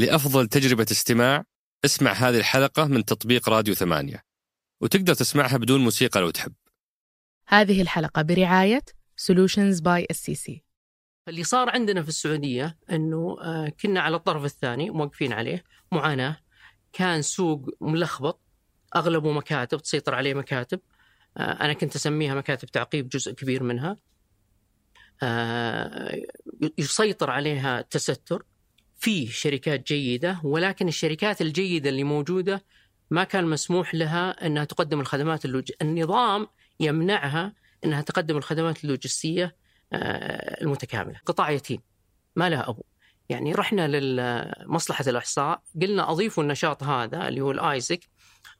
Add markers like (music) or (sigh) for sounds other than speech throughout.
لأفضل تجربة استماع اسمع هذه الحلقة من تطبيق راديو ثمانية. وتقدر تسمعها بدون موسيقى لو تحب. هذه الحلقة برعاية Solutions by SCC اللي صار عندنا في السعودية أنه آه، كنا على الطرف الثاني موقفين عليه معاناة. كان سوق ملخبط أغلبه مكاتب تسيطر عليه مكاتب. آه، أنا كنت أسميها مكاتب تعقيب جزء كبير منها. آه، يسيطر عليها تستر. في شركات جيدة ولكن الشركات الجيدة اللي موجودة ما كان مسموح لها أنها تقدم الخدمات اللوج... النظام يمنعها أنها تقدم الخدمات اللوجستية آه، المتكاملة. قطاع يتيم ما لها أبو. يعني رحنا لمصلحة الإحصاء قلنا أضيفوا النشاط هذا اللي هو ال ISIC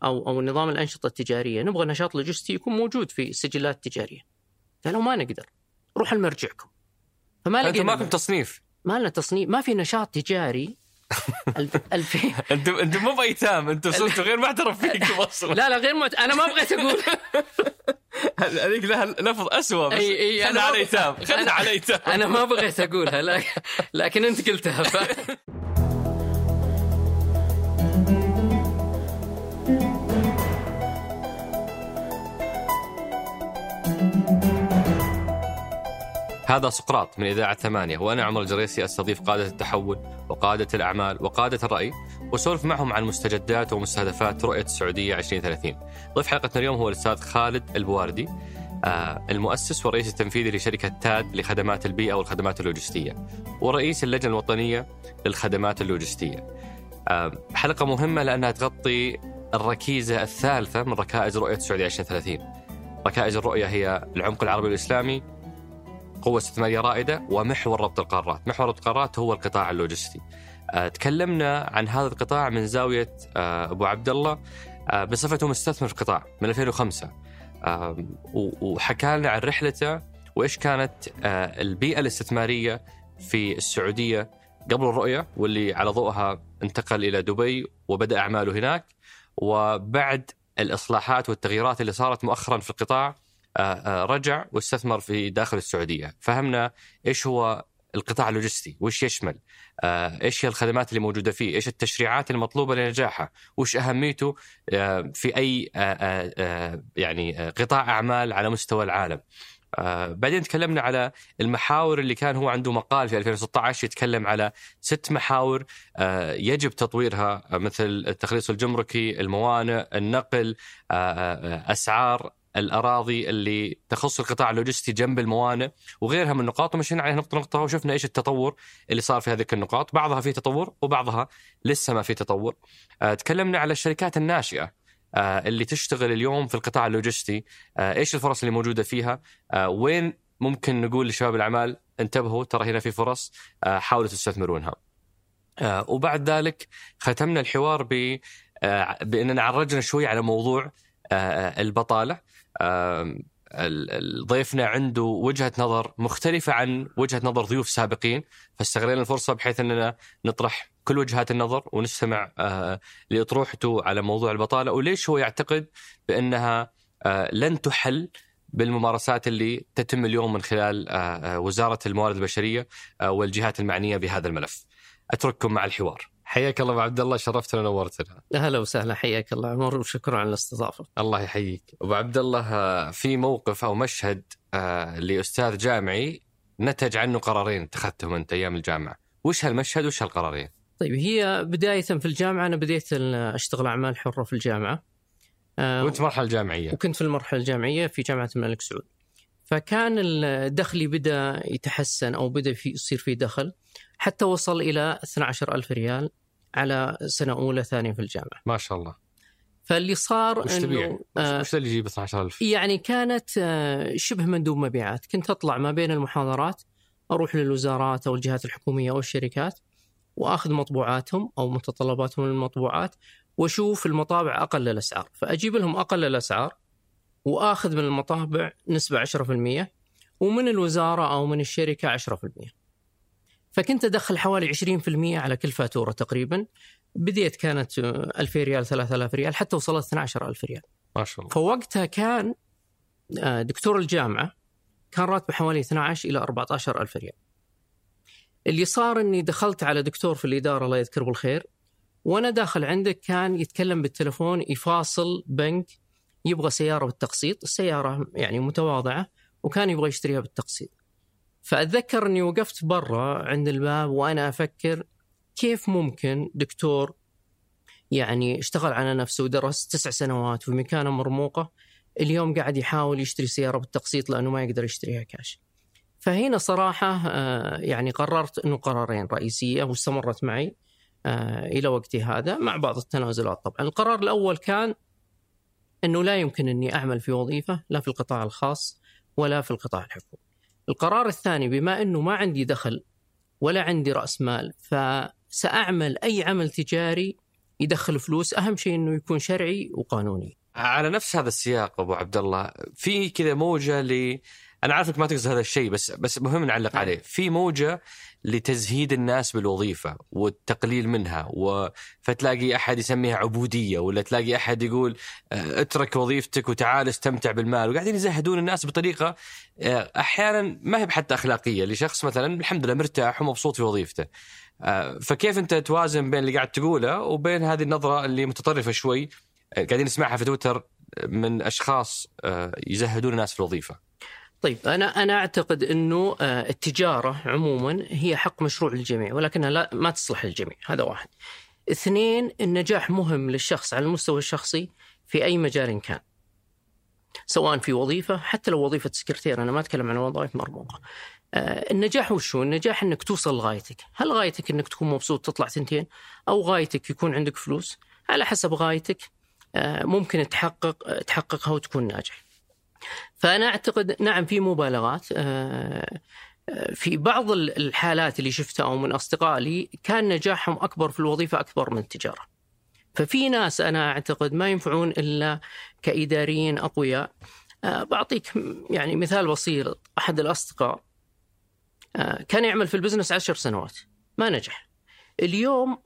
أو أو نظام الأنشطة التجارية. نبغى نشاط لوجستي يكون موجود في السجلات التجارية. قالوا ما نقدر روح لمرجعكم. فما لقينا ماكم تصنيف. ما لنا تصنيف ما في نشاط تجاري. (laughs) الفين أنتم أنتم مو بأيتام أنتم صرتوا غير معترف فيكم (laughs) أصلا. لا لا غير مت... أنا ما بغيت أقول. هذيك لها لفظ أسوأ بس أي- أي، خلنا على أيتام خلنا على أيتام أنا ما بغيت أقولها لكن أنت قلتها ف... (laughs) هذا سقراط من إذاعة ثمانية وأنا عمر الجريسي أستضيف قادة التحول وقادة الأعمال وقادة الرأي وسولف معهم عن مستجدات ومستهدفات رؤية السعودية 2030 ضيف حلقتنا اليوم هو الأستاذ خالد البواردي آه، المؤسس والرئيس التنفيذي لشركة تاد لخدمات البيئة والخدمات اللوجستية ورئيس اللجنة الوطنية للخدمات اللوجستية. آه، حلقة مهمة لأنها تغطي الركيزة الثالثة من ركائز رؤية السعودية 2030 ركائز الرؤية هي العمق العربي الإسلامي قوة استثمارية رائدة ومحور ربط القارات. محور ربط القارات هو القطاع اللوجستي. آه، تكلمنا عن هذا القطاع من زاوية آه، أبو عبد الله آه، بصفته مستثمر في القطاع من 2005 آه، و- وحكى لنا عن رحلته وإيش كانت البيئة الاستثمارية في السعودية قبل الرؤية واللي على ضوءها انتقل إلى دبي وبدأ أعماله هناك. وبعد الإصلاحات والتغييرات اللي صارت مؤخرا في القطاع رجع واستثمر في داخل السعودية، فهمنا إيش هو القطاع اللوجستي، وش يشمل؟ آه، إيش هي الخدمات اللي موجودة فيه؟ إيش التشريعات المطلوبة لنجاحه؟ وش أهميته آه، في أي آه، آه، آه، يعني آه، قطاع أعمال على مستوى العالم؟ آه، بعدين تكلمنا على المحاور اللي كان هو عنده مقال في 2016 يتكلم على ست محاور آه، يجب تطويرها آه، مثل التخليص الجمركي، الموانئ، النقل، آه، آه، أسعار الأراضي اللي تخص القطاع اللوجستي جنب الموانئ وغيرها من النقاط ومشينا عليها نقطة نقطة وشفنا إيش التطور اللي صار في هذه النقاط، بعضها في تطور وبعضها لسه ما في تطور. آه، تكلمنا على الشركات الناشئة آه، اللي تشتغل اليوم في القطاع اللوجستي، آه، إيش الفرص اللي موجودة فيها؟ وين ممكن نقول لشباب الأعمال انتبهوا ترى هنا في فرص حاولوا تستثمرونها. وبعد ذلك ختمنا الحوار ب بأننا عرجنا شوي على موضوع البطالة ضيفنا عنده وجهة نظر مختلفة عن وجهة نظر ضيوف سابقين فاستغلينا الفرصة بحيث أننا نطرح كل وجهات النظر ونستمع آه، لأطروحته على موضوع البطالة وليش هو يعتقد بأنها آه، لن تحل بالممارسات اللي تتم اليوم من خلال آه، وزارة الموارد البشرية والجهات المعنية بهذا الملف. أترككم مع الحوار. حياك الله أبو عبد الله شرفتنا ونورتنا. أهلا وسهلا حياك الله عمر وشكرا على الاستضافة. الله يحييك. أبو عبد الله آه، في موقف أو مشهد آه، لأستاذ جامعي نتج عنه قرارين اتخذتهم أنت أيام الجامعة. وش هالمشهد وش هالقرارين؟ طيب هي بداية في الجامعة أنا بديت أشتغل أعمال حرة في الجامعة. آه، وأنت مرحلة جامعية. وكنت في المرحلة الجامعية في جامعة الملك سعود. فكان دخلي بدأ يتحسن أو بدأ في يصير في دخل حتى وصل إلى 12000 ريال على سنة أولى ثانية في الجامعة. ما شاء الله. فاللي صار وش تبيع؟ إنه وش, اللي يجيب 12000 يعني كانت آه، شبه مندوب مبيعات. كنت أطلع ما بين المحاضرات أروح للوزارات أو الجهات الحكومية أو الشركات وأخذ مطبوعاتهم أو متطلباتهم للمطبوعات وأشوف المطابع أقل الأسعار. فأجيب لهم أقل الأسعار وآخذ من المطابع نسبة 10% ومن الوزارة أو من الشركة 10% فكنت أدخل حوالي 20% على كل فاتورة تقريبا. بديت كانت آه، 2000 ريال 3000 ريال حتى وصلت 12000 ريال. ما شاء الله. فوقتها كان آه، دكتور الجامعة كان راتبه حوالي 12 إلى 14 ألف ريال. اللي صار إني دخلت على دكتور في الإدارة الله يذكره بالخير وأنا داخل عندك كان يتكلم بالتلفون يفاصل بنك يبغى سيارة بالتقسيط، السيارة يعني متواضعة وكان يبغى يشتريها بالتقسيط. فأتذكر إني وقفت برا عند الباب وأنا أفكر كيف ممكن دكتور يعني اشتغل على نفسه ودرس تسع سنوات في مكانة مرموقة اليوم قاعد يحاول يشتري سيارة بالتقسيط لأنه ما يقدر يشتريها كاش. فهنا صراحة آه، يعني قررت إنه قرارين رئيسية واستمرت معي آه، إلى وقتي هذا مع بعض التنازلات طبعا. القرار الأول كان إنه لا يمكن إني أعمل في وظيفة لا في القطاع الخاص ولا في القطاع الحكومي. القرار الثاني بما إنه ما عندي دخل ولا عندي رأس مال فسأعمل أي عمل تجاري يدخل فلوس أهم شيء إنه يكون شرعي وقانوني. على نفس هذا السياق أبو عبد الله في كذا موجة ل أنا عارفك ما تقصد هذا الشيء بس بس مهم نعلق نعم. عليه. في موجة لتزهيد الناس بالوظيفة والتقليل منها و... فتلاقي أحد يسميها عبودية ولا تلاقي أحد يقول آه، اترك وظيفتك وتعال استمتع بالمال. وقاعدين يزهدون الناس بطريقة آه، أحيانا ما هي حتى أخلاقية. لشخص مثلا الحمد لله مرتاح ومبسوط في وظيفته. آه، فكيف أنت توازن بين اللي قاعد تقوله وبين هذه النظرة اللي متطرفة شوي؟ قاعدين نسمعها في تويتر من أشخاص يزهدون الناس في الوظيفة. طيب أنا أنا أعتقد إنه آه، التجارة عموما هي حق مشروع للجميع ولكنها لا ما تصلح للجميع هذا واحد. اثنين النجاح مهم للشخص على المستوى الشخصي في أي مجال كان. سواء في وظيفة حتى لو وظيفة سكرتير أنا ما أتكلم عن وظائف مرموقة. آه، النجاح وش هو؟ النجاح إنك توصل لغايتك، هل غايتك إنك تكون مبسوط تطلع ثنتين؟ أو غايتك يكون عندك فلوس؟ على حسب غايتك آه، ممكن تحقق تحققها وتكون ناجح. فأنا أعتقد نعم في مبالغات آه، آه، في بعض الحالات اللي شفتها أو من اصدقائي لي كان نجاحهم أكبر في الوظيفة أكبر من التجارة. ففي ناس أنا أعتقد ما ينفعون إلا كإداريين أقوياء. آه، بعطيك يعني مثال بسيط أحد الأصدقاء كان يعمل في البزنس عشر سنوات ما نجح. اليوم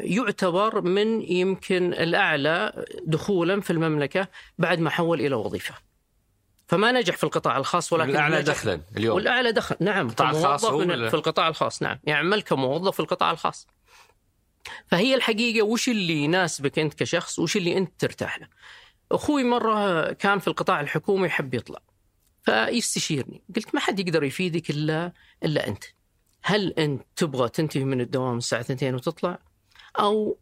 يعتبر من يمكن الأعلى دخولا في المملكة بعد ما حول إلى وظيفة. فما نجح في القطاع الخاص ولكن الأعلى دخلا اليوم. والأعلى دخل. نعم القطاع الخاص هو؟ في القطاع الخاص. نعم يعمل كموظف في القطاع الخاص. فهي الحقيقة وش اللي يناسبك أنت كشخص؟ وش اللي أنت ترتاح له؟ أخوي مرة كان في القطاع الحكومي يحب يطلع فيستشيرني. قلت ما حد يقدر يفيدك إلا إلا أنت. هل أنت تبغى تنتهي من الدوام الساعة 2 وتطلع؟ أو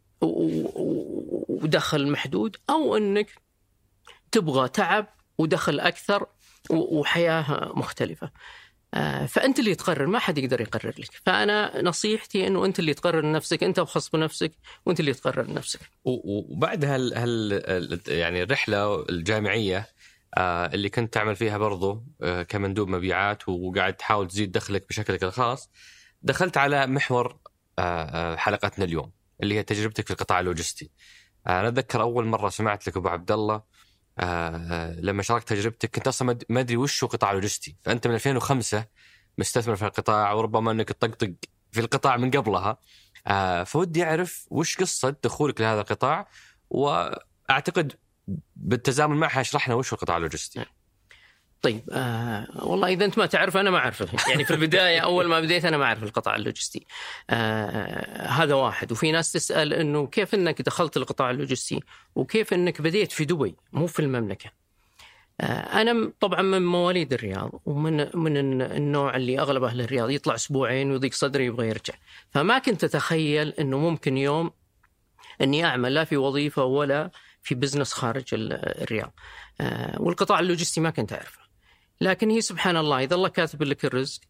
ودخل محدود؟ أو أنك تبغى تعب؟ ودخل أكثر وحياة مختلفة. آه، فأنت اللي تقرر ما حد يقدر يقرر لك، فأنا نصيحتي إنه أنت اللي تقرر لنفسك، أنت ابخص بنفسك وأنت اللي تقرر لنفسك. وبعد هال, هال يعني الرحلة الجامعية آه، اللي كنت تعمل فيها برضو آه، كمندوب مبيعات وقاعد تحاول تزيد دخلك بشكلك الخاص دخلت على محور حلقتنا اليوم اللي هي تجربتك في القطاع اللوجستي. أنا أتذكر أول مرة سمعت لك أبو عبد الله آه، لما شاركت تجربتك كنت أصلا ما أدري وش هو قطاع لوجستي، فأنت من 2005 مستثمر في القطاع وربما أنك تطقطق في القطاع من قبلها. آه، فودي أعرف وش قصة دخولك لهذا القطاع وأعتقد بالتزامن معها اشرح لنا وش هو القطاع اللوجستي. طيب آه والله إذا أنت ما تعرف أنا ما اعرفه، يعني في البداية أول ما بديت أنا ما أعرف القطاع اللوجستي. آه هذا واحد، وفي ناس تسأل إنه كيف إنك دخلت القطاع اللوجستي؟ وكيف إنك بديت في دبي مو في المملكة؟ آه أنا طبعا من مواليد الرياض ومن من الن- النوع اللي أغلب أهل الرياض يطلع أسبوعين ويضيق صدره يبغى يرجع، فما كنت أتخيل إنه ممكن يوم إني أعمل لا في وظيفة ولا في بزنس خارج ال- الرياض. آه والقطاع اللوجستي ما كنت أعرفه. لكن هي سبحان الله إذا الله كاتب لك الرزق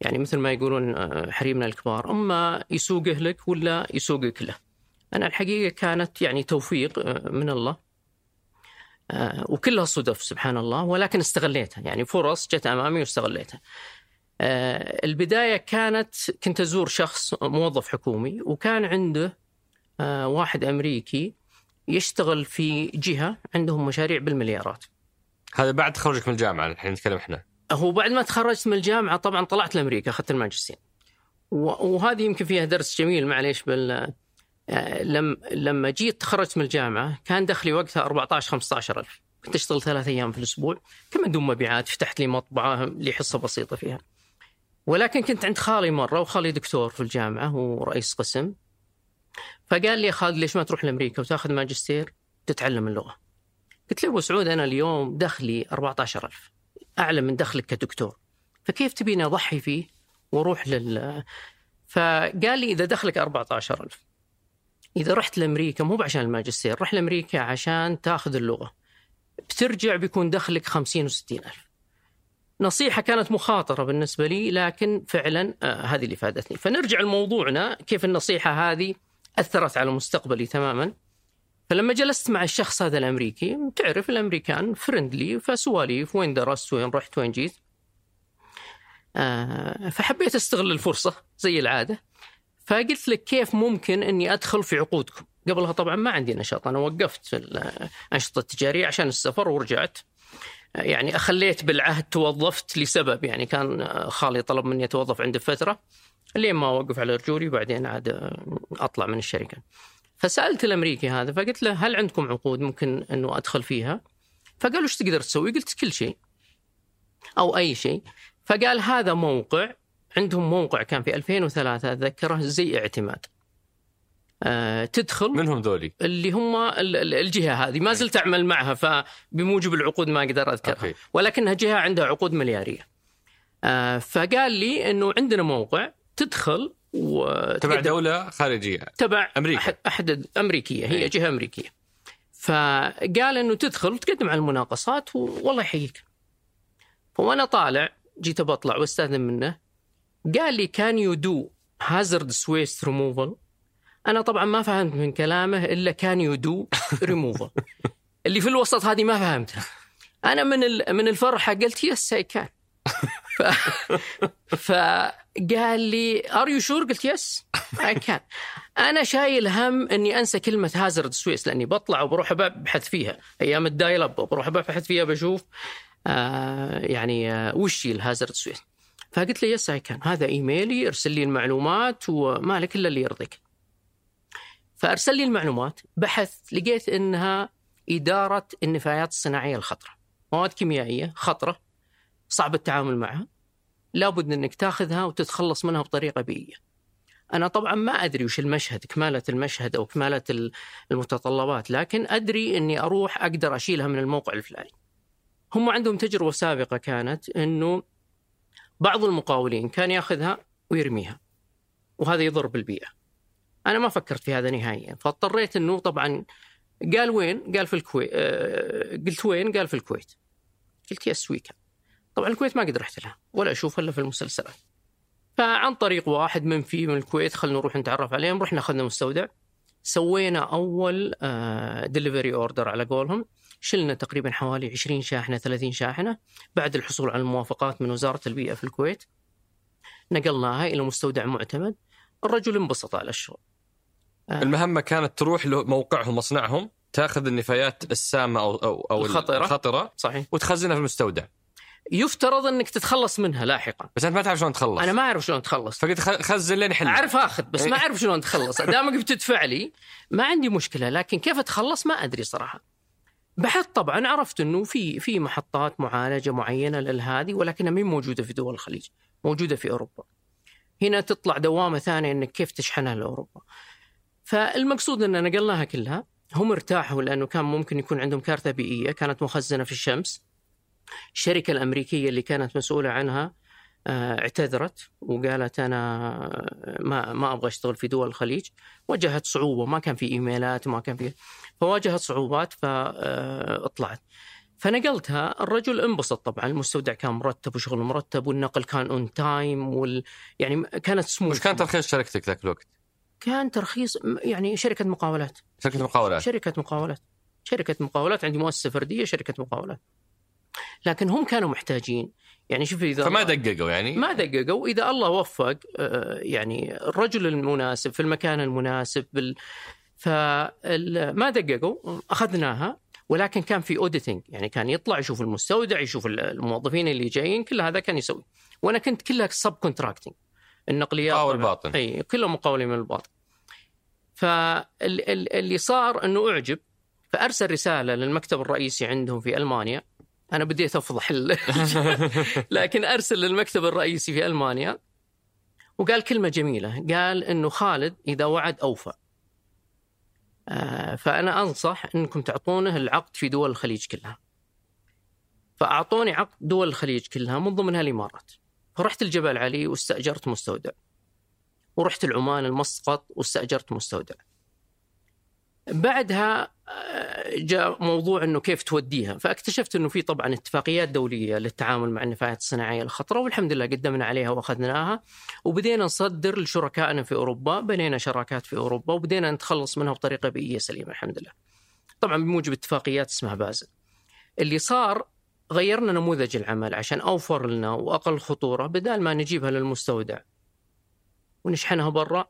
يعني مثل ما يقولون آه، حريمنا الكبار أما يسوقه لك ولا يسوقك له. أنا الحقيقة كانت يعني توفيق آه، من الله آه، وكلها صدف سبحان الله ولكن استغليتها يعني فرص جت أمامي واستغليتها. البداية كانت كنت أزور شخص موظف حكومي وكان عنده واحد أمريكي يشتغل في جهة عندهم مشاريع بالمليارات. هذا بعد تخرجك من الجامعة الحين نتكلم إحنا. هو بعد ما تخرجت من الجامعة طبعا طلعت لأمريكا أخذت الماجستير وهذه يمكن فيها درس جميل معليش بال آه، لم لما جيت تخرجت من الجامعة كان دخلي وقتها 14 15 ألف. كنت أشتغل ثلاث أيام في الأسبوع كمندوب مبيعات فتحت لي مطبعة لي حصة بسيطة فيها. ولكن كنت عند خالي مرة وخالي دكتور في الجامعة ورئيس قسم. فقال لي يا خالد ليش ما تروح لأمريكا وتاخذ ماجستير؟ تتعلم اللغة. قلت له أبو سعود أنا اليوم دخلي 14000 أعلى من دخلك كدكتور فكيف تبيني أضحي فيه وأروح لل فقال لي إذا دخلك 14000 إذا رحت لأمريكا مو عشان الماجستير رح لأمريكا عشان تأخذ اللغة بترجع بيكون دخلك 50 و60 ألف. نصيحة كانت مخاطرة بالنسبة لي لكن فعلا آه هذه اللي فادتني. فنرجع لموضوعنا كيف النصيحة هذه أثرت على مستقبلي تماما. فلما جلست مع الشخص هذا الأمريكي تعرف الأمريكان فرندلي فسواليف وين درست وين رحت وين جيت. آه فحبيت أستغل الفرصة زي العادة. فقلت لك كيف ممكن إني أدخل في عقودكم؟ قبلها طبعا ما عندي نشاط أنا وقفت الأنشطة التجارية عشان السفر ورجعت. يعني أخليت بالعهد توظفت لسبب يعني كان خالي طلب مني أتوظف عنده فترة. لين ما اوقف على رجولي وبعدين عاد أطلع من الشركة. فسألت الأمريكي هذا فقلت له هل عندكم عقود ممكن إنه أدخل فيها؟ فقالوا إيش تقدر تسوي؟ قلت كل شيء. أو أي شيء. فقال هذا موقع عندهم موقع كان في 2003 أتذكره زي اعتماد. آه تدخل من هم ذولي؟ اللي هم الجهة هذه ما زلت أعمل معها فبموجب العقود ما أقدر أذكرها أوكي. ولكنها جهة عندها عقود مليارية. آه فقال لي إنه عندنا موقع تدخل و تبع دولة خارجية. تبع أمريكا. أحد, أمريكية. هي إيه. جهة أمريكية. فقال أنه تدخل وتقدم على المناقصات والله يحييك. فوأنا طالع جيت بطلع وأستأذن منه. قال لي can you do hazardous waste removal? أنا طبعا ما فهمت من كلامه إلا can you do removal? (laughs) اللي في الوسط هذه ما فهمتها أنا من من الفرحة قلت yes I can ف... (laughs) فقال لي are you sure قلت yes I can أنا شايل هم إني أنسى كلمة hazardous waste لأني بطلع وبروح أبحث فيها. أيام ال dial up بروح أبحث فيها بشوف آه يعني آه وش هي ال hazardous waste فقلت له yes I can هذا إيميلي ارسل لي المعلومات وما لك إلا اللي يرضيك. فأرسل لي المعلومات بحثت لقيت إنها إدارة النفايات الصناعية الخطرة. مواد كيميائية خطرة. صعب التعامل معها لابد إنك تاخذها وتتخلص منها بطريقة بيئية. أنا طبعا ما أدري وش المشهد كمالة المشهد أو كمالة ال- المتطلبات لكن أدري إني أروح أقدر أشيلها من الموقع الفلاني. هم عندهم تجربة سابقة كانت إنه بعض المقاولين كان ياخذها ويرميها. وهذا يضر بالبيئة. أنا ما فكرت في هذا نهائيا فاضطريت إنه طبعا قال وين؟ قال في الكويت آه، قلت وين؟ قال في الكويت. قلت yes we can. طبعا الكويت ما قد رحت لها ولا اشوفها إلا في المسلسلات. فعن طريق واحد من في من الكويت خلنا نروح نتعرف عليهم. رحنا أخذنا مستودع. سوينا أول delivery order على قولهم. شلنا تقريبا حوالي 20 شاحنة 30 شاحنة. بعد الحصول على الموافقات من وزارة البيئة في الكويت نقلناها إلى مستودع معتمد. الرجل انبسط على الشغل. المهمه كانت تروح لموقعهم مصنعهم تأخذ النفايات السامة أو أو, أو الخطرة. الخطرة صحيح. وتخزنها في المستودع. يفترض انك تتخلص منها لاحقا. بس أنت ما تعرف شلون تخلص. أنا ما أعرف شلون اتخلص فقلت خزن لين يحل أعرف آخذ بس. ما أعرف شلون اتخلص دامك بتدفع لي ما عندي مشكلة لكن كيف أتخلص ما أدري صراحة. بحثت طبعا عرفت إنه في في محطات معالجة معينة للهذه ولكنها مين موجودة في دول الخليج موجودة في أوروبا. هنا تطلع دوامة ثانية إنك كيف تشحنها لأوروبا. فالمقصود إن نقلناها كلها هم ارتاحوا لأنه كان ممكن يكون عندهم كارثة بيئية كانت مخزنة في الشمس. الشركة الأمريكية اللي كانت مسؤولة عنها آه، اعتذرت وقالت أنا ما ما أبغى أشتغل في دول الخليج. واجهت صعوبة ما كان في إيميلات وما كان في فواجهت صعوبات فاطلعت فنقلتها الرجل انبسط طبعا المستودع كان مرتب وشغل مرتب والنقل كان on time وال يعني كانت سموث وش كان ترخيص شركتك ذاك الوقت؟ كان ترخيص يعني شركة مقاولات. شركة مقاولات. شركة مقاولات. شركة مقاولات عندي مؤسسة فردية شركة مقاولات. لكن هم كانوا محتاجين. يعني شوف إذا فما دققوا يعني؟ ما دققوا. اذا الله وفق آه، يعني الرجل المناسب في المكان المناسب بال فما دققوا أخذناها. ولكن كان في auditing يعني كان يطلع يشوف المستودع يشوف الموظفين اللي جايين كل هذا كان يسوي. وأنا كنت كلها subcontracting النقليات مقاول. باطن. إي كلهم مقاولين من الباطن. فاللي صار إنه أعجب فأرسل رسالة للمكتب الرئيسي عندهم في ألمانيا. أنا بديت أفضح (laughs) لكن أرسل للمكتب الرئيسي في ألمانيا وقال كلمة جميلة قال إنه خالد إذا وعد أوفى. آه، فأنا أنصح إنكم تعطونه العقد في دول الخليج كلها. فأعطوني عقد دول الخليج كلها من ضمنها الإمارات. فرحت الجبل علي واستأجرت مستودع. ورحت العمان المسقط واستأجرت مستودع. بعدها جاء موضوع إنه كيف توديها. فاكتشفت إنه في طبعا اتفاقيات دولية للتعامل مع النفايات الصناعية الخطرة والحمد لله قدمنا عليها وأخذناها. وبدينا نصدر لشركائنا في أوروبا بنينا شراكات في أوروبا وبدينا نتخلص منها بطريقة بيئية سليمة الحمد لله. طبعا بموجب اتفاقيات اسمها بازل. اللي صار غيرنا نموذج العمل عشان أوفر لنا وأقل خطورة بدال ما نجيبها للمستودع ونشحنها برا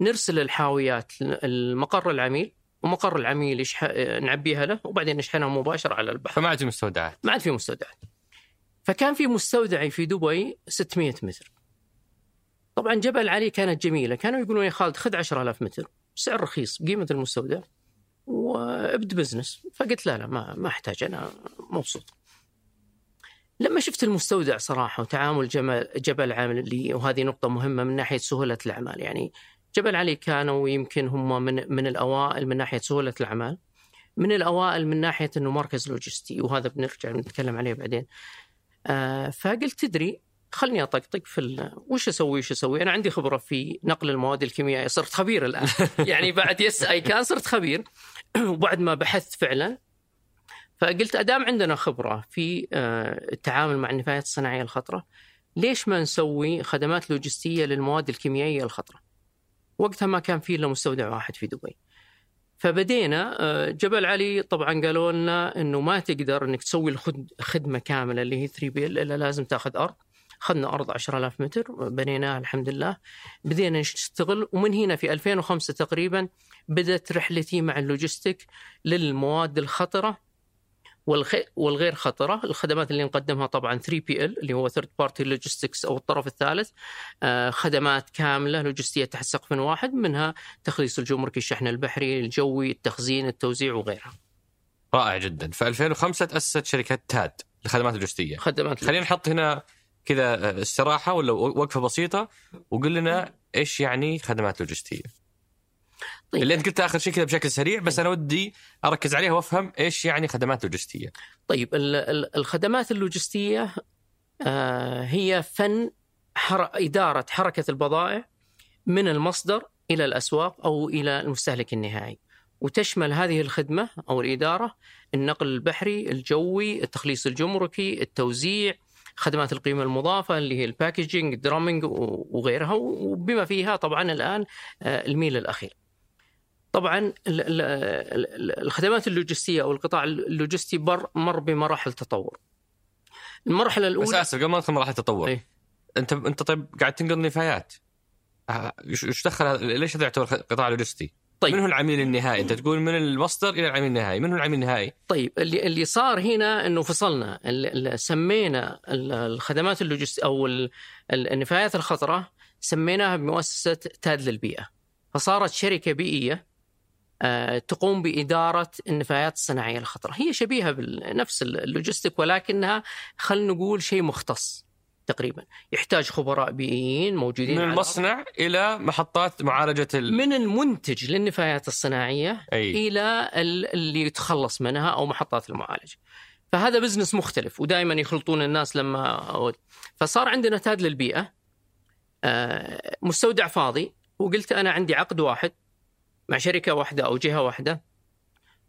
نرسل الحاويات المقر العميل ومقر العميل يشح... نعبيها له وبعدين نشحنها مباشرة على البحر. فما عاد في مستودعات. ما عاد في مستودعات فكان في مستودعي في دبي 600 متر. طبعا جبل علي كانت جميلة. كانوا يقولون يا خالد خذ 10000 متر. سعر رخيص بقيمه المستودع. وابد بزنس. فقلت لا لا ما ما أحتاج أنا مبسوط. لما شفت المستودع صراحة وتعامل جبل عالي وهذه نقطة مهمة من ناحية سهولة الأعمال يعني جبل علي كانوا يمكن هم من من الأوائل من ناحية سهولة الأعمال من الأوائل من ناحية إنه مركز لوجستي وهذا بنرجع نتكلم عليه بعدين. آه فقلت تدري خلني أطقطق في ال- وش أسوي وش أسوي؟ أنا عندي خبرة في نقل المواد الكيميائية صرت خبير الآن. (laughs) يعني بعد يس آي كان صرت خبير. (clears throat) وبعد ما بحثت فعلا فقلت أدام عندنا خبرة في آه، التعامل مع النفايات الصناعية الخطرة ليش ما نسوي خدمات لوجستية للمواد الكيميائية الخطرة؟ وقتها ما كان في إلا مستودع واحد في دبي. فبدينا آه، جبل علي طبعا قالوا لنا إنه ما تقدر إنك تسوي الخد- خدمة كاملة اللي هي 3 PL الا لازم تأخذ أرض. اخذنا أرض 10000 متر بنيناها الحمد لله بدينا نشتغل ومن هنا في 2005 تقريبا بدأت رحلتي مع ال logistic للمواد الخطرة. والغير خطرة، الخدمات اللي نقدمها طبعا 3 PL اللي هو third party logistics أو الطرف الثالث، آه، خدمات كاملة لوجستية تحت سقف واحد منها تخليص الجمركي، الشحن البحري، الجوي، التخزين، التوزيع وغيرها. رائع جدا. في 2005 تأسست شركة تاد للخدمات اللوجستية. خدمات خلينا نحط هنا كذا استراحة ولا وقفة بسيطة وقل لنا إيش يعني خدمات لوجستية. طيب. اللي أنت قلت آخر شيء كذا بشكل سريع بس أنا ودي أركز عليها وأفهم إيش يعني خدمات لوجستية طيب ال- ال- الخدمات اللوجستية آه، هي فن حر... إدارة حركة البضائع من المصدر إلى الأسواق أو إلى المستهلك النهائي. وتشمل هذه الخدمة أو الإدارة النقل البحري، الجوي، التخليص الجمركي، التوزيع، خدمات القيمة المضافة اللي هي ال packaging، ال drumming و- وغيرها وبما فيها طبعا الآن آه، الميل الأخير. طبعا ال- ال- ال- الخدمات اللوجستية أو القطاع اللوجستي بر مر بمراحل تطور. المرحلة بس الاولى آسف قبل ما ندخل مراحل التطور إيه. أنت أنت طيب قاعد تنقل نفايات آه، إيش دخل ليش هذا يعتبر قطاع لوجستي؟ طيب. من هو العميل النهائي؟ أنت تقول من المصدر إلى العميل النهائي، من هو العميل النهائي؟ طيب اللي اللي صار هنا إنه فصلنا سمينا ال- الخدمات اللوجستيه أو ال- ال- النفايات الخطرة سميناها بمؤسسة تاد للبيئة فصارت شركة بيئية تقوم بإدارة النفايات الصناعية الخطرة. هي شبيهة بنفس ال logistic ولكنها خلينا نقول شيء مختص تقريبا. يحتاج خبراء بيئيين موجودين من. المصنع إلى محطات معالجة ال... من المنتج للنفايات الصناعية أي. إلى ال- اللي يتخلص منها أو محطات المعالجه. فهذا بزنس مختلف ودائما يخلطون الناس لما فصار عندنا تاد للبيئة آه، مستودع فاضي وقلت أنا عندي عقد واحد. مع شركة واحدة أو جهة واحدة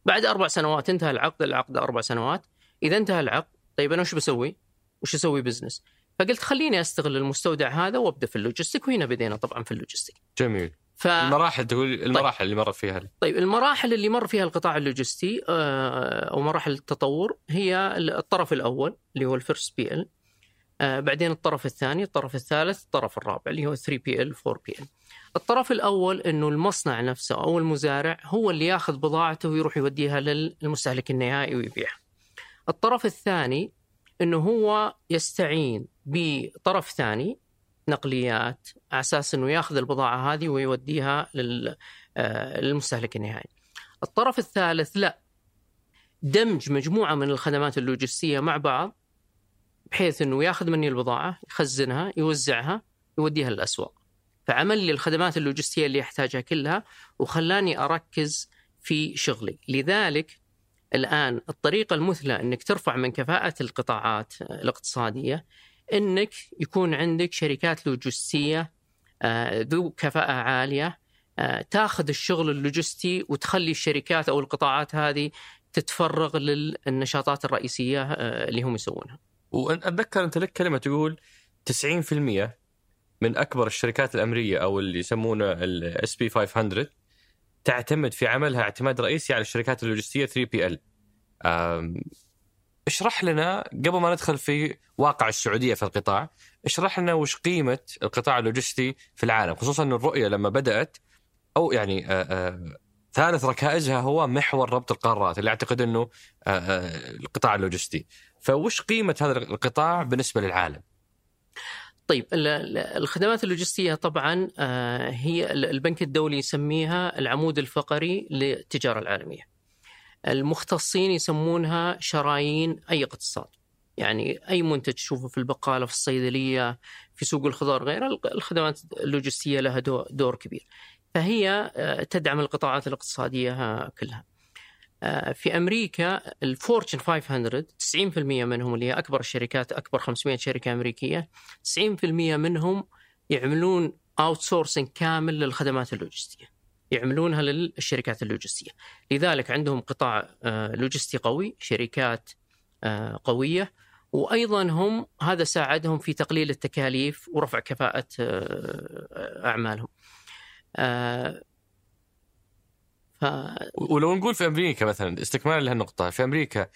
بعد أربع سنوات انتهى العقد العقد أربع سنوات إذا انتهى العقد طيب أنا وش بسوي؟ وش أسوي business؟ فقلت خليني أستغل المستودع هذا وأبدأ في ال logistic وهنا بدينا طبعا في ال logistic. جميل ف... المراحل تقول المراحل اللي مرت فيها طيب المراحل اللي مر فيها القطاع اللوجستي آه، أو مراحل التطور هي الطرف الأول اللي هو ال first PL بعدين الطرف الثاني الطرف الثالث الطرف الرابع اللي هو 3 PL 4 PL الطرف الأول إنه المصنع نفسه أو المزارع هو اللي ياخذ بضاعته ويروح يوديها للمستهلك النهائي ويبيعها الطرف الثاني إنه هو يستعين بطرف ثاني نقليات على أساس إنه ياخذ البضاعة هذه ويوديها آه، للمستهلك النهائي. الطرف الثالث لا. دمج مجموعة من الخدمات اللوجستية مع بعض بحيث إنه ياخذ مني البضاعة يخزنها يوزعها يوديها للأسواق. فعمل لي الخدمات اللوجستية اللي احتاجها كلها وخلاني أركز في شغلي لذلك الآن الطريقة المثلى إنك ترفع من كفاءة القطاعات الاقتصادية إنك يكون عندك شركات لوجستية آه، ذو كفاءة عالية آه، تاخذ الشغل اللوجستي وتخلي الشركات أو القطاعات هذه تتفرغ للنشاطات الرئيسية آه، اللي هم يسوونها. واتذكر أنت لك كلمة تقول 90% من أكبر الشركات الأمريكية أو اللي يسمونه ال S&P 500 تعتمد في عملها اعتماد رئيسي على الشركات اللوجستية 3 PL. اشرح لنا قبل ما ندخل في واقع السعودية في القطاع، اشرح لنا وش قيمة القطاع اللوجستي في العالم، خصوصا ان الرؤية لما بدأت أو يعني آآ آآ ثالث ركائزها هو محور ربط القارات اللي أعتقد إنه القطاع اللوجستي. فوش قيمة هذا القطاع بالنسبة للعالم؟ طيب الخدمات اللوجستية طبعا هي البنك الدولي يسميها العمود الفقري للتجارة العالمية. المختصين يسمونها شرايين أي اقتصاد. يعني أي منتج تشوفه في البقالة في الصيدلية في سوق الخضار غيره الخدمات اللوجستية لها دور كبير. فهي تدعم القطاعات الاقتصادية كلها. في أمريكا ال Fortune 500 90% منهم اللي هي أكبر الشركات أكبر 500 شركة أمريكية 90% منهم يعملون اوت كامل للخدمات اللوجستية يعملونها للشركات اللوجستية. لذلك عندهم قطاع لوجستي قوي شركات قوية وأيضا هم هذا ساعدهم في تقليل التكاليف ورفع كفاءة أعمالهم. ف... ولو نقول في أمريكا مثلا استكمالا لهالنقطة في أمريكا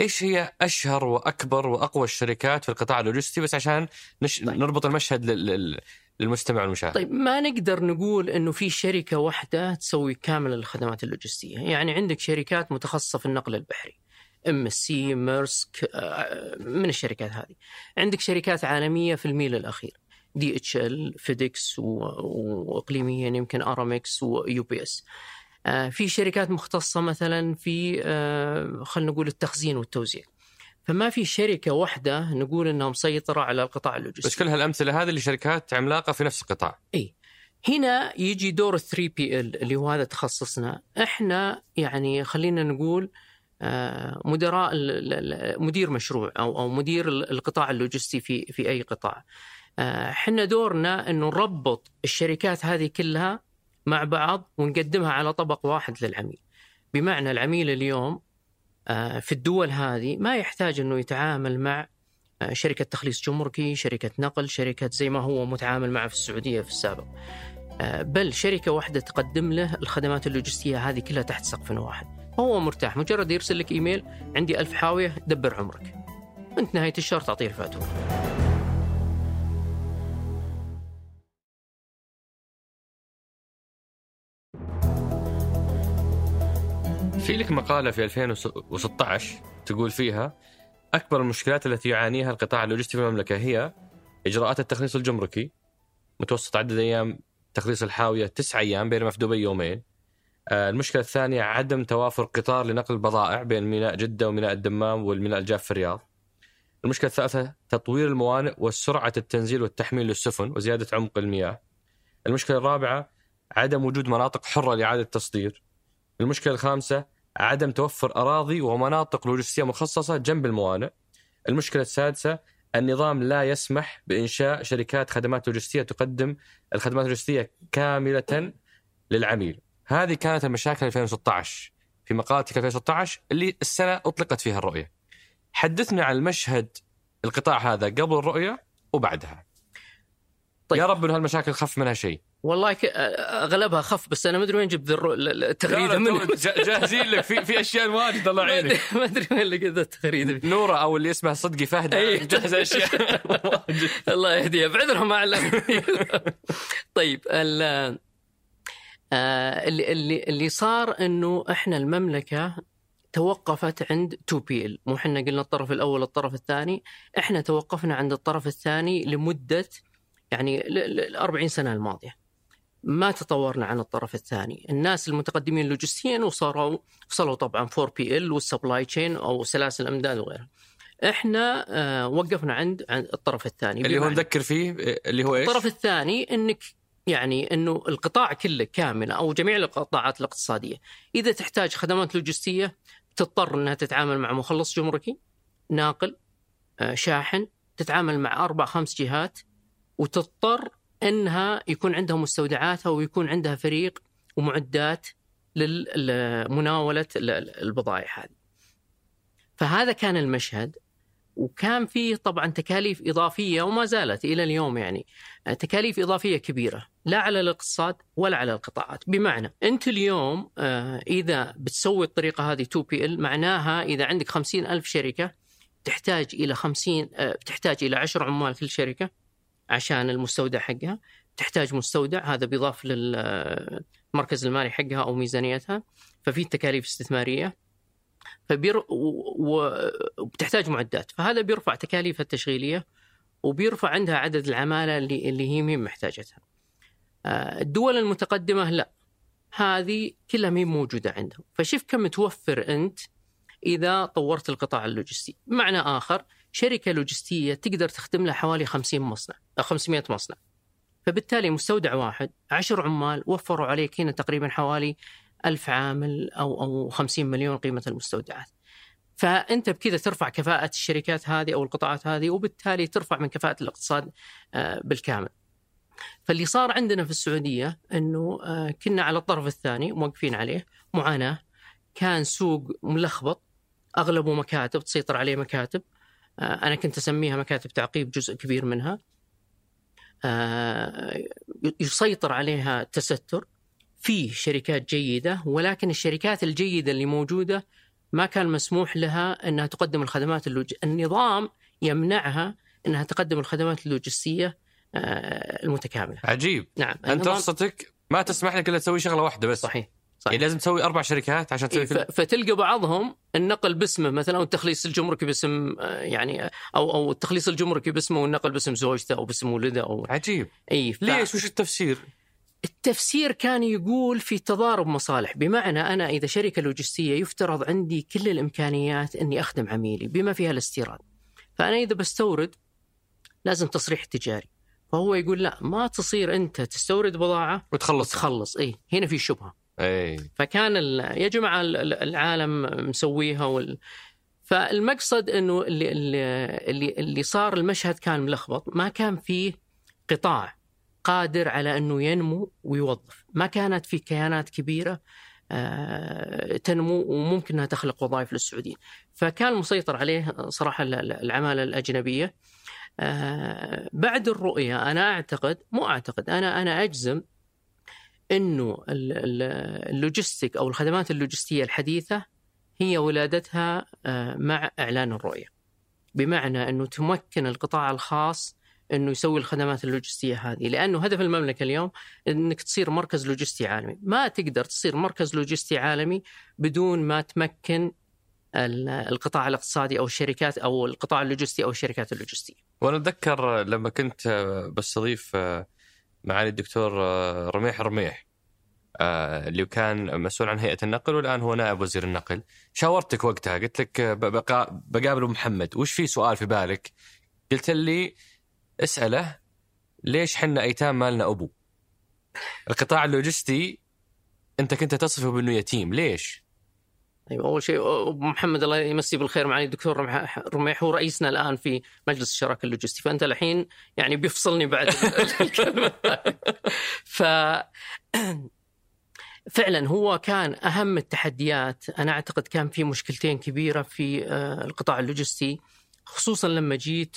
إيش هي أشهر وأكبر وأقوى الشركات في القطاع اللوجستي بس عشان نش... طيب. نربط المشهد لل... للمستمع والمشاهد. طيب ما نقدر نقول إنه في شركة واحدة تسوي كامل الخدمات اللوجستية، يعني عندك شركات متخصصة في النقل البحري. MSC، ميرسك من الشركات هذه. عندك شركات عالمية في الميل الأخير. DHL، FedEx واقليميا يمكن أرامكس و UPS. في شركات مختصة مثلا في خلينا نقول التخزين والتوزيع. فما في شركة واحدة نقول أنها مسيطرة على القطاع اللوجستي بس كل هالأمثلة هذه لشركات عملاقة في نفس القطاع. إي. هنا يجي دور ال 3 PL اللي هو هذا تخصصنا. إحنا يعني خلينا نقول مدراء مدير مشروع أو أو مدير القطاع اللوجستي في في أي قطاع. إحنا دورنا إنه نربط الشركات هذه كلها مع بعض ونقدمها على طبق واحد للعميل بمعنى العميل اليوم في الدول هذه ما يحتاج إنه يتعامل مع شركة تخليص جمركي، شركة نقل، شركة زي ما هو متعامل معه في السعودية في السابق. بل شركة واحدة تقدم له الخدمات اللوجستية هذه كلها تحت سقف واحد. هو مرتاح مجرد يرسل لك إيميل عندي ألف حاوية دبر عمرك. أنت نهاية الشهر تعطيه الفاتورة. في لك مقالة في 2016 تقول فيها أكبر المشكلات التي يعانيها القطاع اللوجستي في المملكة هي إجراءات التخليص الجمركي متوسط عدد أيام تخليص الحاوية تسعة أيام بينما في دبي يومين. المشكلة الثانية عدم توافر قطار لنقل البضائع بين ميناء جدة وميناء الدمام والميناء الجاف في الرياض. المشكلة الثالثة تطوير الموانئ وسرعة التنزيل والتحميل للسفن وزيادة عمق المياه. المشكلة الرابعة عدم وجود مناطق حرة لإعادة التصدير. المشكلة الخامسة عدم توفر أراضي ومناطق لوجستية مخصصة جنب الموانئ. المشكلة السادسة النظام لا يسمح بإنشاء شركات خدمات لوجستية تقدم الخدمات اللوجستية كاملة للعميل. هذه كانت المشاكل 2016 في مقالتك 2016 اللي السنة أطلقت فيها الرؤية. حدثنا عن المشهد القطاع هذا قبل الرؤية وبعدها. طيب. يا رب إن هالمشاكل خف منها شيء. والله ك... أغلبها خف بس أنا ما أدري وين جبت التغريدة منه. جاهزين لك في في أشياء واجد الله يعينك. ما أدري وين لقيت التغريدة. نورة أو اللي اسمها صدقي فهد (laughs) جهز أشياء الله يهديها بعذرهم اعلم طيب ال... آه اللي اللي اللي صار إنه إحنا المملكة توقفت عند 2 PL. مو إحنا قلنا الطرف الأول الطرف الثاني. إحنا توقفنا عند الطرف الثاني لمدة يعني ال 40 سنة الماضية. ما تطورنا عن الطرف الثاني، الناس المتقدمين لوجستيا وصاروا وصلوا طبعا 4 PL وال supply chain أو سلاسل الأمداد وغيرها. إحنا آه وقفنا عند عند الطرف الثاني اللي هو نذكر فيه اللي هو إيش؟ الطرف الثاني إنك يعني إنه القطاع كله كامل أو جميع القطاعات الاقتصادية إذا تحتاج خدمات لوجستية تضطر إنها تتعامل مع مخلص جمركي ناقل آه، شاحن تتعامل مع أربع خمس جهات وتضطر إنها يكون عندها مستودعاتها ويكون عندها فريق ومعدات لمناولة البضائع هذه. فهذا كان المشهد وكان فيه طبعا تكاليف إضافية وما زالت إلى اليوم يعني تكاليف إضافية كبيرة لا على الاقتصاد ولا على القطاعات بمعنى أنت اليوم آه، إذا بتسوي الطريقة هذه 2 بي إل معناها إذا عندك خمسين ألف شركة تحتاج إلى 50 آه، تحتاج إلى 10 عمال في الشركة عشان المستودع حقها. تحتاج مستودع هذا بيضاف للمركز المالي حقها أو ميزانيتها. ففي تكاليف استثمارية. فبير وبتحتاج معدات. فهذا بيرفع تكاليفها التشغيلية وبيرفع عندها عدد العمالة اللي اللي هي مين محتاجتها. آه، الدول المتقدمة لا. هذه كلها مين موجودة عندهم. فشوف كم توفر أنت إذا طورت القطاع اللوجستي. بمعنى آخر شركة لوجستية تقدر تخدم لها حوالي 50 مصنع أو 500 مصنع. فبالتالي مستودع واحد 10 عمال وفروا عليك هنا تقريبا حوالي ألف عامل أو أو 50 مليون قيمة المستودعات. فأنت بكذا ترفع كفاءة الشركات هذه أو القطاعات هذه وبالتالي ترفع من كفاءة الاقتصاد آه، بالكامل. فاللي صار عندنا في السعودية أنه آه، كنا على الطرف الثاني موقفين عليه معاناة. كان سوق ملخبط أغلبه مكاتب تسيطر عليه مكاتب. آه، أنا كنت أسميها مكاتب تعقيب جزء كبير منها. آه، يسيطر عليها تستر. في شركات جيدة ولكن الشركات الجيدة اللي موجودة ما كان مسموح لها أنها تقدم الخدمات اللوج... النظام يمنعها أنها تقدم الخدمات اللوجستية آه، المتكاملة. عجيب. نعم أنت رخصتك ما تسمح لك إلا تسوي شغلة واحدة بس؟ صحيح. يعني صحيح لازم تسوي أربع شركات عشان إيه، تسوي ف- كل فتلقى بعضهم النقل باسمه مثلا أو التخليص الجمركي باسم آه، يعني أو أو التخليص الجمركي باسمه والنقل باسم زوجته أو باسم ولده أو عجيب. اي ف- ليش؟ وش التفسير؟ التفسير كان يقول في تضارب مصالح. بمعنى أنا إذا شركة لوجستية يفترض عندي كل الإمكانيات أني أخدم عميلي بما فيها الاستيراد. فأنا إذا بستورد لازم تصريح تجاري. فهو يقول لا ما تصير أنت تستورد بضاعة وتخلص وتخلص. إيه هنا في شبهة. اي فكان يا ال- العالم مسويها وال... فالمقصد أنه اللي, اللي, اللي صار المشهد كان ملخبط. ما كان فيه قطاع قادر على أنه ينمو ويوظف. ما كانت في كيانات كبيرة آه، تنمو وممكن أنها تخلق وظائف للسعوديين. فكان مسيطر عليه صراحة ال- ال- العمالة الأجنبية. آه، بعد الرؤية أنا أعتقد مو أعتقد أنا أنا أجزم إنه ال- ال- اللوجستيك أو الخدمات اللوجستية الحديثة هي ولادتها آه، مع إعلان الرؤية. بمعنى إنه تمكن القطاع الخاص إنه يسوي الخدمات اللوجستية هذه، لأنه هدف المملكة اليوم إنك تصير مركز لوجستي عالمي، ما تقدر تصير مركز لوجستي عالمي بدون ما تمكن ال- القطاع الاقتصادي أو الشركات أو القطاع اللوجستي أو الشركات اللوجستية. وأنا أتذكر لما كنت بستضيف معالي الدكتور آه، رميح رميح. آه، اللي كان مسؤول عن هيئة النقل والآن هو نائب وزير النقل. شاورتك وقتها قلت لك آه، بقابل محمد. وش في سؤال في بالك؟ قلت لي اسأله ليش حنا أيتام ما لنا أبو؟ القطاع اللوجستي أنت كنت تصفه بأنه يتيم. ليش؟ طيب أول شيء ابو محمد الله يمسيه بالخير معالي الدكتور رميح هو رئيسنا الآن في مجلس الشراكة اللوجستي. فأنت الحين يعني بيفصلني بعد (laughs) الكلمة. ف فعلا هو كان أهم التحديات. أنا أعتقد كان في مشكلتين كبيرة في آه، القطاع اللوجستي خصوصا لما جيت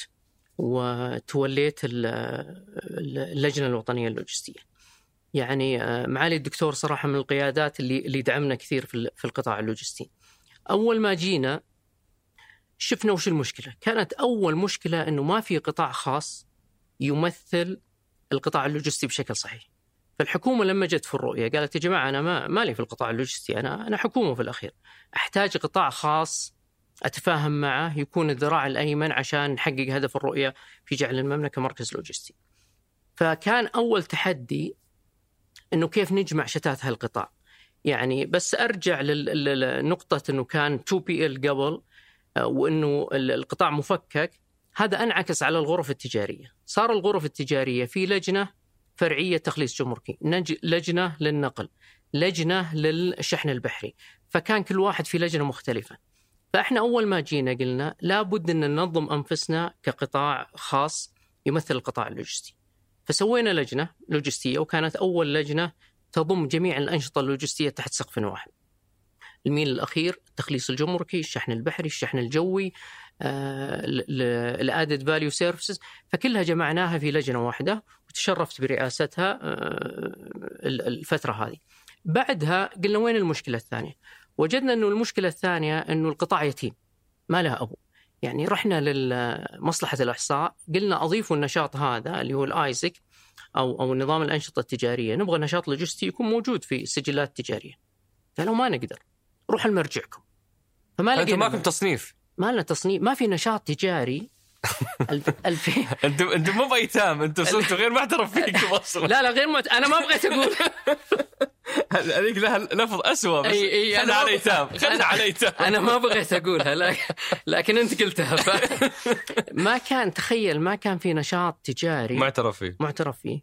وتوليت ال- ال- اللجنة الوطنية اللوجستية. يعني آه، معالي الدكتور صراحة من القيادات اللي اللي دعمنا كثير في في القطاع اللوجستي. أول ما جينا شفنا وش المشكلة؟ كانت أول مشكلة إنه ما في قطاع خاص يمثل القطاع اللوجستي بشكل صحيح. فالحكومة لما جت في الرؤية قالت يا جماعة أنا ما مالي في القطاع اللوجستي أنا أنا حكومة في الأخير. أحتاج قطاع خاص أتفاهم معه يكون الذراع الأيمن عشان نحقق هدف الرؤية في جعل المملكة مركز لوجستي. فكان أول تحدي إنه كيف نجمع شتات هالقطاع. يعني بس أرجع لنقطة إنه كان 2 PL قبل آه، وإنه القطاع مفكك هذا أنعكس على الغرف التجارية، صار الغرف التجارية في لجنة فرعية تخليص جمركي، لجنة للنقل، لجنة للشحن البحري، فكان كل واحد في لجنة مختلفة. فإحنا أول ما جينا قلنا لابد إن ننظم أنفسنا كقطاع خاص يمثل القطاع اللوجستي. فسوينا لجنة لوجستية وكانت أول لجنة تضم جميع الأنشطة اللوجستية تحت سقف واحد. الميل الأخير التخليص الجمركي، الشحن البحري، الشحن الجوي، ال added value services فكلها جمعناها في لجنة واحدة وتشرفت برئاستها آه، الفترة هذه. بعدها قلنا وين المشكلة الثانية؟ وجدنا إنه المشكلة الثانية إنه القطاع يتيم ما له أبو. يعني رحنا لمصلحه الأحصاء قلنا اضيفوا النشاط هذا اللي هو ال ISIC أو أو نظام الأنشطة التجارية، نبغى نشاط لوجستي يكون موجود في السجلات التجارية. قالوا ما نقدر روح لمرجعكم. فما أنتم ماكم تصنيف ما لنا تصنيف ما في نشاط تجاري الفين (laughs) أنتم أنتم مو بأيتام أنتم صرتوا غير معترف فيكم أصلا لا لا غير معت... أنا ما بغيت أقول (laughs) هذيك لها لفظ اسوء بس اي إي خلنا على أيتام خلنا على أيتام. أنا ما بغيت اقولها لكن, لكن أنت قلتها ف... (laughs) ما كان تخيل ما كان في نشاط تجاري معترف فيه معترف فيه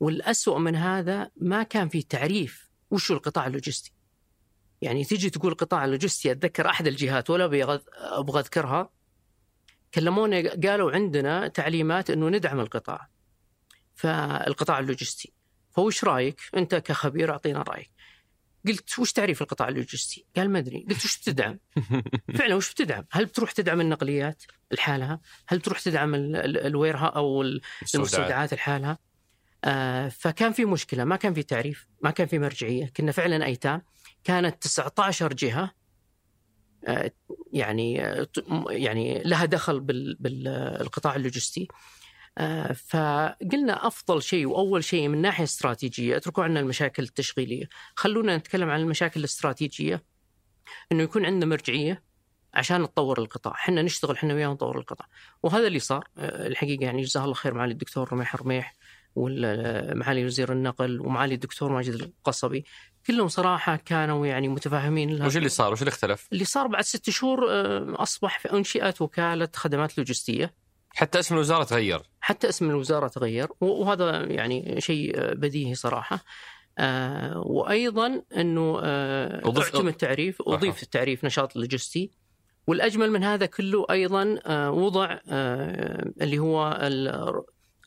والأسوأ من هذا ما كان في تعريف وش القطاع اللوجستي. يعني تيجي تقول قطاع اللوجستي أتذكر أحد الجهات ولا أبغى أذكرها كلمونا قالوا عندنا تعليمات إنه ندعم القطاع فالقطاع اللوجستي فوش رأيك أنت كخبير أعطينا رأيك قلت وش تعريف القطاع اللوجستي؟ قال ما أدري، قلت وش بتدعم؟ (laughs) فعلا وش بتدعم؟ هل بتروح تدعم النقليات لحالها؟ هل تروح تدعم الويرها أو المستودعات لحالها؟ آه فكان في مشكلة، ما كان في تعريف، ما كان في مرجعية، كنا فعلا أيتام، كانت 19 جهة يعني يعني لها دخل بالقطاع اللوجستي. آه، فقلنا أفضل شيء وأول شيء من ناحية استراتيجية اتركوا عنا المشاكل التشغيلية. خلونا نتكلم عن المشاكل الاستراتيجية. إنه يكون عندنا مرجعية عشان نطور القطاع. إحنا نشتغل إحنا وياه نطور القطاع. وهذا اللي صار آه، الحقيقة يعني جزاه الله خير معالي الدكتور رميح رميح. ومعالي وزير النقل ومعالي الدكتور ماجد القصبي كلهم صراحة كانوا يعني متفاهمين لها. وش اللي صار؟ وش اللي اختلف؟ اللي صار بعد ست شهور آه، أصبح أنشئت وكالة خدمات لوجستية. حتى اسم الوزارة تغير. حتى اسم الوزارة تغير وهذا يعني شيء بديهي صراحة. آه وأيضا إنه آه اعتم التعريف أضيف التعريف نشاط لوجستي والأجمل من هذا كله أيضا آه وضع آه اللي هو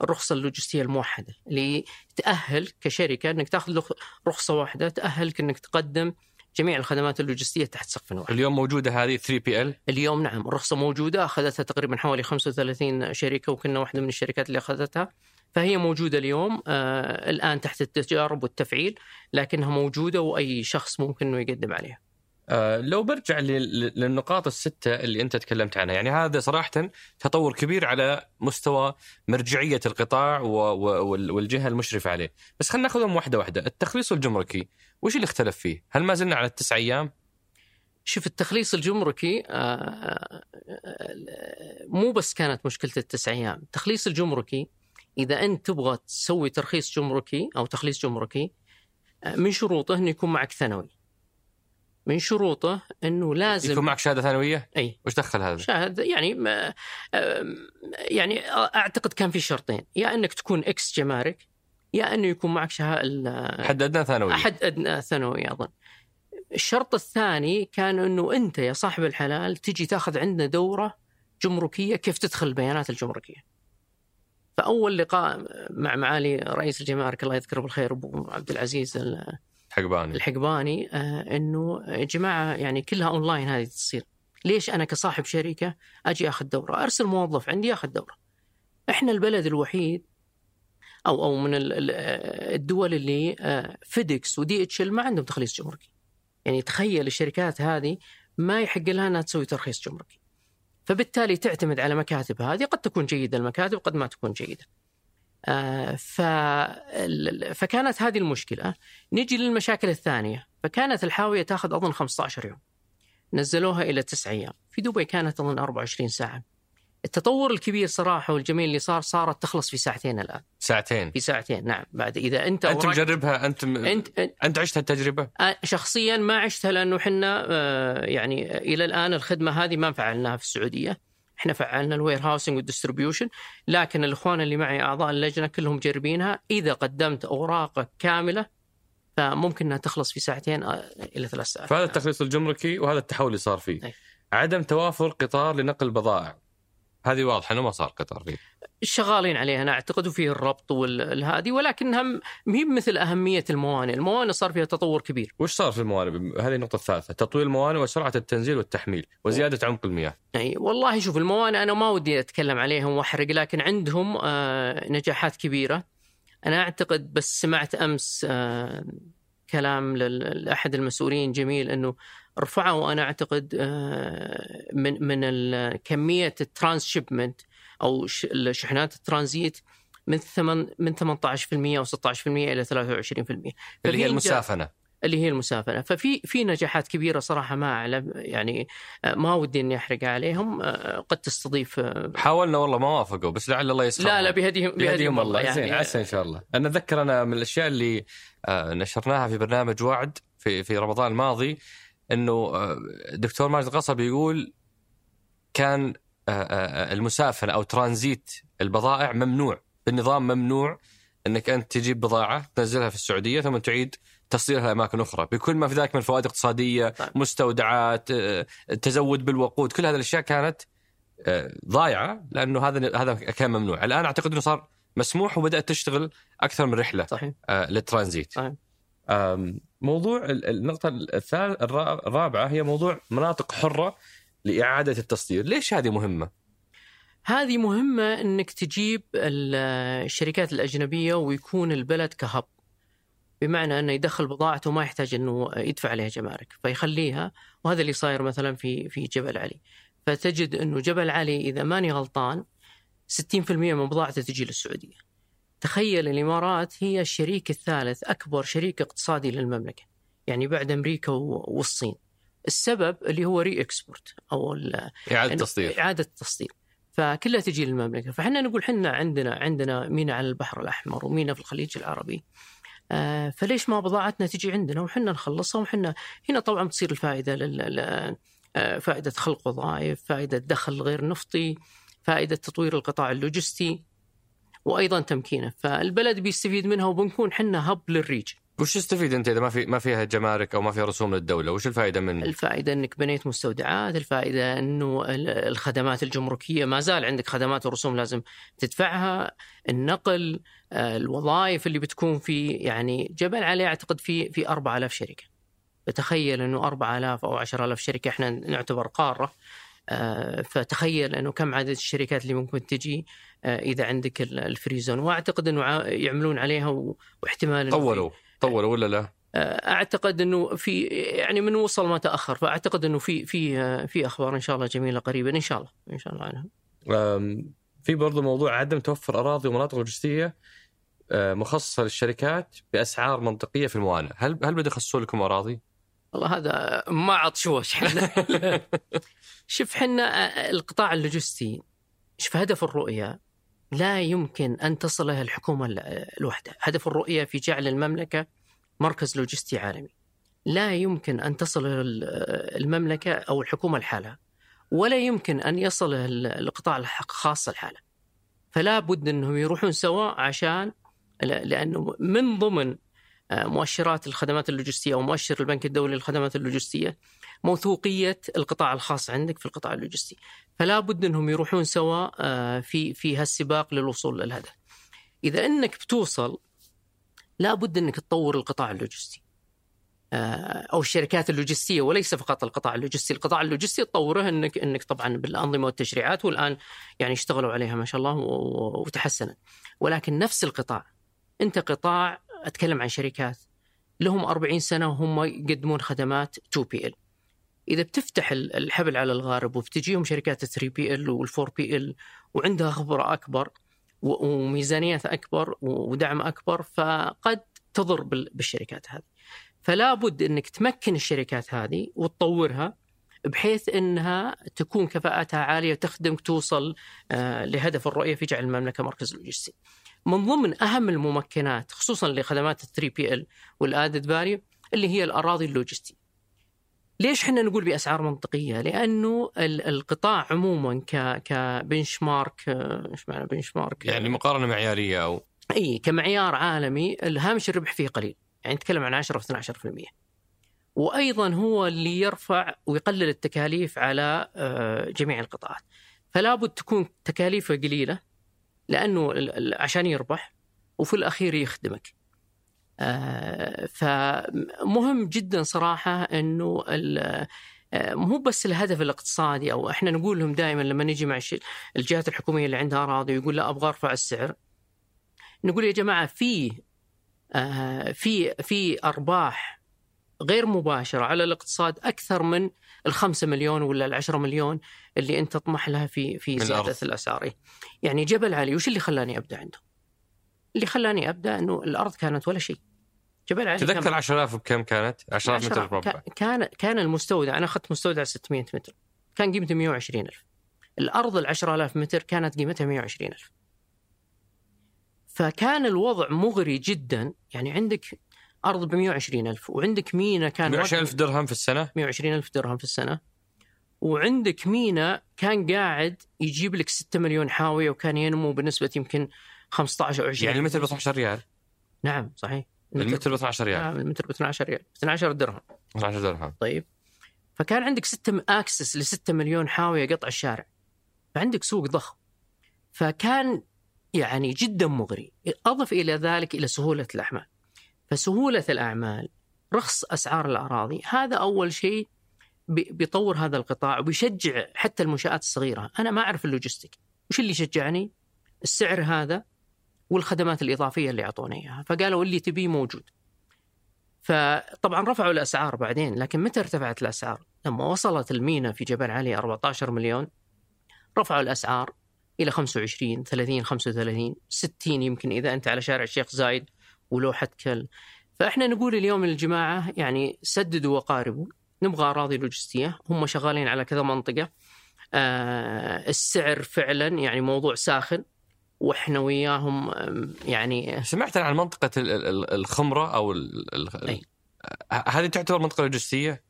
الرخصة اللوجستية الموحدة اللي تأهل كشركة أنك تأخذ رخصة واحدة تأهلك أنك تقدم جميع الخدمات اللوجستية تحت سقف واحد. اليوم موجودة هذه 3 بي إل؟ اليوم نعم الرخصه موجودة أخذتها تقريبا حوالي 35 شركة وكنا واحدة من الشركات اللي أخذتها فهي موجودة اليوم آه الآن تحت التجارب والتفعيل لكنها موجودة وأي شخص ممكن إنه يقدم عليها. آه لو برجع للنقاط الستة اللي أنت تكلمت عنها يعني هذا صراحة تطور كبير على مستوى مرجعية القطاع والجهة المشرفة عليه. بس خلينا ناخذهم واحدة واحدة. التخليص الجمركي وش اللي اختلف فيه؟ هل ما زلنا على التسع أيام؟ شوف التخليص الجمركي آه، آه، آه، مو بس كانت مشكلة التسع أيام. التخليص الجمركي إذا أنت تبغى تسوي ترخيص جمركي أو تخليص جمركي من شروطه أنه يكون معك ثانوي. من شروطه إنه لازم يكون معك شهادة ثانوية؟ أي وش دخل هذا؟ شهادة يعني ما يعني أعتقد كان في شرطين يا إنك تكون ex جمارك يا إنه يكون معك شهادة حد ادنى ثانوي حد ادنى ثانوي أظن الشرط الثاني كان إنه أنت يا صاحب الحلال تجي تأخذ عندنا دورة جمركية كيف تدخل البيانات الجمركية. فأول لقاء مع معالي رئيس الجمارك الله يذكره بالخير أبو عبد العزيز الحقباني. الحقباني آه إنه يا جماعة يعني كلها اونلاين هذه تصير. ليش أنا كصاحب شركة أجي أخذ دورة؟ أرسل موظف عندي ياخذ دورة. إحنا البلد الوحيد أو أو من الدول اللي فيدكس ودي اتش ال ما عندهم تخليص جمركي. يعني تخيل الشركات هذه ما يحق لها إنها تسوي ترخيص جمركي. فبالتالي تعتمد على مكاتب هذه قد تكون جيدة المكاتب قد ما تكون جيدة. ف... فكانت هذه المشكلة. نجي للمشاكل الثانية. فكانت الحاوية تأخذ أظن 15 يوم. نزلوها إلى 9 أيام. في دبي كانت أظن 24 ساعة. التطور الكبير صراحة والجميل اللي صار صارت تخلص في ساعتين الآن. ساعتين؟ في ساعتين نعم. بعد إذا أنت أنت مجربها؟ أنت م... انت أنت عشت التجربه آه، شخصيا ما عشتها لأنه إحنا آه، يعني إلى الآن الخدمة هذه ما فعلناها في السعودية. إحنا فعلنا ال warehousing وال distribution لكن الإخوان اللي معي أعضاء اللجنة كلهم مجربينها. إذا قدمت اوراقك كاملة فممكن إنها تخلص في ساعتين آه، إلى ثلاث ساعات. فهذا التخليص الجمركي وهذا التحول اللي صار فيه. أي. عدم توافر قطار لنقل البضائع. هذه واضحة إنه ما صار قطار فيه. شغالين عليها أنا أعتقد وفيه الربط والهذه ولكنها م- هي مثل أهمية الموانئ، الموانئ صار فيها تطور كبير. وش صار في الموانئ؟ هذه النقطة الثالثة. تطوير الموانئ وسرعة التنزيل والتحميل وزيادة عمق المياه. يعني والله شوف الموانئ أنا ما ودي أتكلم عليهم وأحرق لكن عندهم آه، نجاحات كبيرة. أنا أعتقد بس سمعت أمس آه، كلام لأحد المسؤولين جميل إنه رفعوا أنا أعتقد آه، من من كمية ال transshipment أو الشحنات الترانزيت من ثمن من 18% أو 16% إلى 23%. اللي هي المسافنه اللي هي المسافنه ففي في نجاحات كبيرة صراحة ما أعلم يعني آه، ما ودي إني أحرق عليهم آه، قد تستضيف حاولنا والله ما وافقوا بس لعل الله يسخر لا لا بهديهم بهديهم الله. يعني زين عسى إن شاء الله. أنا أتذكر أنا من الأشياء اللي نشرناها في برنامج وعد في في رمضان الماضي إنه آه، دكتور ماجد القصب يقول كان آه، آه، المسافنه أو ترانزيت البضائع ممنوع. بالنظام ممنوع إنك أنت تجيب بضاعة تنزلها في السعودية ثم تعيد تصديرها لأماكن أخرى. بكل ما في ذلك من فوائد اقتصادية طيب. مستودعات تزود بالوقود كل هذه الأشياء كانت ضايعة لأنه هذا هذا كان ممنوع. الآن أعتقد إنه صار مسموح وبدأت تشتغل أكثر من رحلة صحيح. للترانزيت. صحيح. موضوع ال- النقطة الثالث الرابعة هي موضوع مناطق حرة لإعادة التصدير. ليش هذه مهمة؟ هذه مهمة إنك تجيب ال- الشركات الأجنبية ويكون البلد كهب. بمعنى إنه يدخل بضاعته ما يحتاج إنه يدفع عليها جمارك فيخليها وهذا اللي صاير مثلا في في جبل علي. فتجد إنه جبل علي إذا ماني غلطان 60% من بضاعته تجي للسعودية. تخيل الإمارات هي الشريك الثالث أكبر شريك اقتصادي للمملكة يعني بعد أمريكا والصين. السبب اللي هو re-export أو إعادة إنه- تصدير. إعادة التصدير فكلها تجي للمملكة. فإحنا نقول إحنا عندنا عندنا مينا على البحر الأحمر ومينا في الخليج العربي. آه فليش ما بضاعتنا تجي عندنا؟ وحنا نخلصها وحنا هنا طبعا بتصير الفائدة لل لل- آه، فائدة خلق وظائف فائدة دخل غير نفطي فائدة تطوير القطاع اللوجستي. وأيضا تمكينه. فالبلد بيستفيد منها وبنكون حنا hub لل region. وش تستفيد أنت إذا ما في ما فيها جمارك أو ما فيها رسوم للدولة؟ وش الفائدة من الفائدة أنك بنيت مستودعات الفائدة أنه ال- الخدمات الجمركية. ما زال عندك خدمات ورسوم لازم تدفعها. النقل آه، الوظائف اللي بتكون في يعني جبل علي أعتقد في في 4000 شركة. بتخيل أنه 4000 أو 10000 شركة إحنا نعتبر قارة. آه، فتخيل أنه كم عدد الشركات اللي ممكن تجي آه، إذا عندك ال- الفري زون وأعتقد أنه ع- يعملون عليها واحتمال في- طوروا طوروا ولا لا؟ أعتقد أنه في يعني من وصل ما تأخر فأعتقد أنه في في في أخبار إن شاء الله جميلة قريبا إن شاء الله إن شاء الله عنها في برضو موضوع عدم توفر أراضي ومناطق لوجستية مخصصة للشركات بأسعار منطقية في الموانئ، هل هل بده يخصصوا لكم أراضي؟ والله هذا ما عطشوش إحنا (laughs) شوف حنا القطاع اللوجستي شوف هدف الرؤية لا يمكن أن تصله الحكومة ال- لوحدها، هدف الرؤية في جعل المملكة مركز لوجستي عالمي. لا يمكن أن تصل ال- المملكة أو الحكومة لحالها. ولا يمكن أن يصل ال- القطاع الخاص لحاله. فلا بد أنهم يروحون سوا عشان ل- لأنه من ضمن آه، مؤشرات الخدمات اللوجستية أو مؤشر البنك الدولي للخدمات اللوجستية موثوقية القطاع الخاص عندك في القطاع اللوجستي. فلا بد أنهم يروحون سوا آه، في في هالسباق للوصول للهدف. إذا إنك بتوصل لا بد أنك تطور القطاع اللوجستي. آه، أو الشركات اللوجستية وليس فقط القطاع اللوجستي، القطاع اللوجستي تطوره أنك أنك طبعا بالأنظمة والتشريعات والآن يعني اشتغلوا عليها ما شاء الله وتحسنت. ولكن نفس القطاع أنت قطاع أتكلم عن شركات لهم 40 سنة وهم يقدمون خدمات 2 PL. إذا بتفتح ال- الحبل على الغارب وبتجيهم شركات 3 PL وال4 PL وعندها خبرة أكبر وميزانيات أكبر ودعم أكبر فقد تضر بال- بالشركات هذه. فلا بد إنك تمكن الشركات هذه وتطورها بحيث إنها تكون كفاءتها عالية وتخدمك توصل آه، لهدف الرؤية في جعل المملكة مركز لوجستي. من ضمن أهم الممكنات خصوصا لخدمات ال 3 PL وال added value اللي هي الأراضي اللوجستيه. ليش إحنا نقول بأسعار منطقية؟ لأنه القطاع عموما ك ك benchmark إيش معنى بنش مارك؟ يعني مقارنة معيارية أو إي كمعيار عالمي الهامش الربح فيه قليل، يعني نتكلم عن 10 و 12%. وأيضا هو اللي يرفع ويقلل التكاليف على آه، جميع القطاعات. فلا بد تكون تكاليفه قليلة لأنه عشان يربح وفي الأخير يخدمك. آه، فمهم جدا صراحة إنه آه، مو بس الهدف الاقتصادي أو إحنا نقول لهم دائما لما نجي مع الجهات الحكومية اللي عندها أراضي ويقول لا أبغى أرفع السعر نقول يا جماعة في آه، في في أرباح غير مباشرة على الاقتصاد أكثر من الخمسة مليون ولا العشرة مليون اللي أنت تطمح لها في في زيادة الأسعار. يعني جبل علي وش اللي خلاني أبدأ عنده؟ اللي خلاني أبدأ إنه الأرض كانت ولا شيء. جبل علي تذكر 10000 بكم كانت؟ 10000 متر مربع كان كان المستودع أنا أخذت مستودع 600 متر. كان قيمته 120000 الأرض ال 10000 متر كانت قيمتها 120000 فكان الوضع مغري جدا. يعني عندك أرض ب 120000 وعندك مينا كان 120000 درهم في السنة؟ 120000 درهم في السنة. وعندك مينا كان قاعد يجيب لك 6 مليون حاوية وكان ينمو بنسبة يمكن 15 أو 20 يعني المتر ب 12 ريال. نعم صحيح. المتر ب 12 ريال. نعم المتر ب 12 ريال. 12 درهم. 12 درهم. طيب. فكان عندك 6 access ل 6 مليون حاوية قطع الشارع. فعندك سوق ضخم. فكان يعني جدا مغري. أضف إلى ذلك إلى سهولة الاعمال فسهولة الأعمال رخص أسعار الأراضي هذا أول شيء بيطور هذا القطاع وبيشجع حتى المنشآت الصغيرة. أنا ما أعرف ال logistics وش اللي شجعني؟ السعر هذا والخدمات الإضافية اللي اعطونا إياها فقالوا اللي تبيه موجود. فطبعا رفعوا الأسعار بعدين لكن متى ارتفعت الأسعار؟ لما وصلت المينا في جبل علي 14 مليون رفعوا الأسعار إلى 25 30 35 60 يمكن إذا أنت على شارع الشيخ زايد. ولوحة كل فإحنا نقول اليوم للجماعه يعني سددوا وقاربوا نبغى أراضي لوجستية هم شغالين على كذا منطقة آه السعر فعلا يعني موضوع ساخن وإحنا وياهم يعني سمعت عن منطقة الخمرة أو هذه تعتبر منطقة لوجستية؟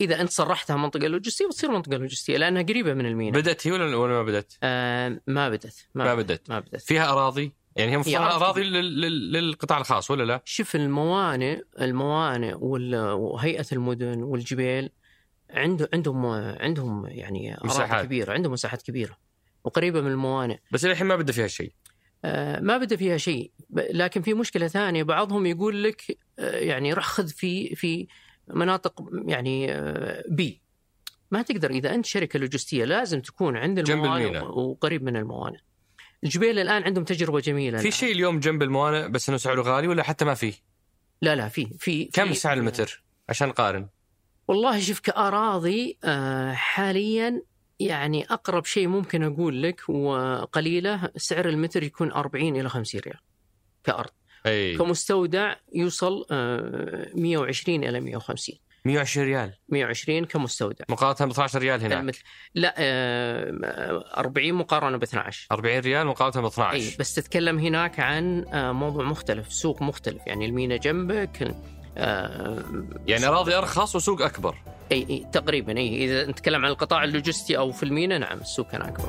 إذا أنت صرحتها منطقة لوجستية بتصير منطقة لوجستية لأنها قريبة من الميناء بدأت هي ولا ولا ما بدأت؟ آه ما بدت ما, ما بدت ما بدت فيها أراضي؟ يعني هي مفروض اراضي للقطاع الخاص ولا لا؟ شوف الموانئ الموانئ وهيئة المدن والجبال عنده عندهم عندهم يعني مساحات. كبيرة عندهم مساحات كبيرة وقريبة من الموانئ. بس الحين ما بدأ فيها شيء. آه ما بدأ فيها شيء. لكن في مشكلة ثانية بعضهم يقول لك آه يعني رح خذ في في مناطق يعني آه بي ما تقدر إذا أنت شركة لوجستية لازم تكون عند الموانئ وقريب من الموانئ. الجبيل الآن عندهم تجربة جميلة في شيء اليوم جنب الموانئ بس إنه سعره غالي ولا حتى ما فيه؟ لا لا في في كم سعر المتر عشان نقارن؟ والله شوف كأراضي آه حاليا يعني أقرب شيء ممكن أقول لك وقليلة سعر المتر يكون 40 إلى 50 ريال كأرض أي. كمستودع يوصل 120 آه، إلى 150 120 ريال. 120 كمستودع. مقارنة ب 12 ريال هناك. المثل. لا 40 آه، مقارنة ب 12 40 ريال مقارنة ب 12 اي بس تتكلم هناك عن آه، موضوع مختلف سوق مختلف. يعني المينا جنبك يعني أراضي أرخص وسوق أكبر. اي اي تقريبا اي إذا نتكلم عن القطاع اللوجستي أو في المينا نعم السوق كان أكبر.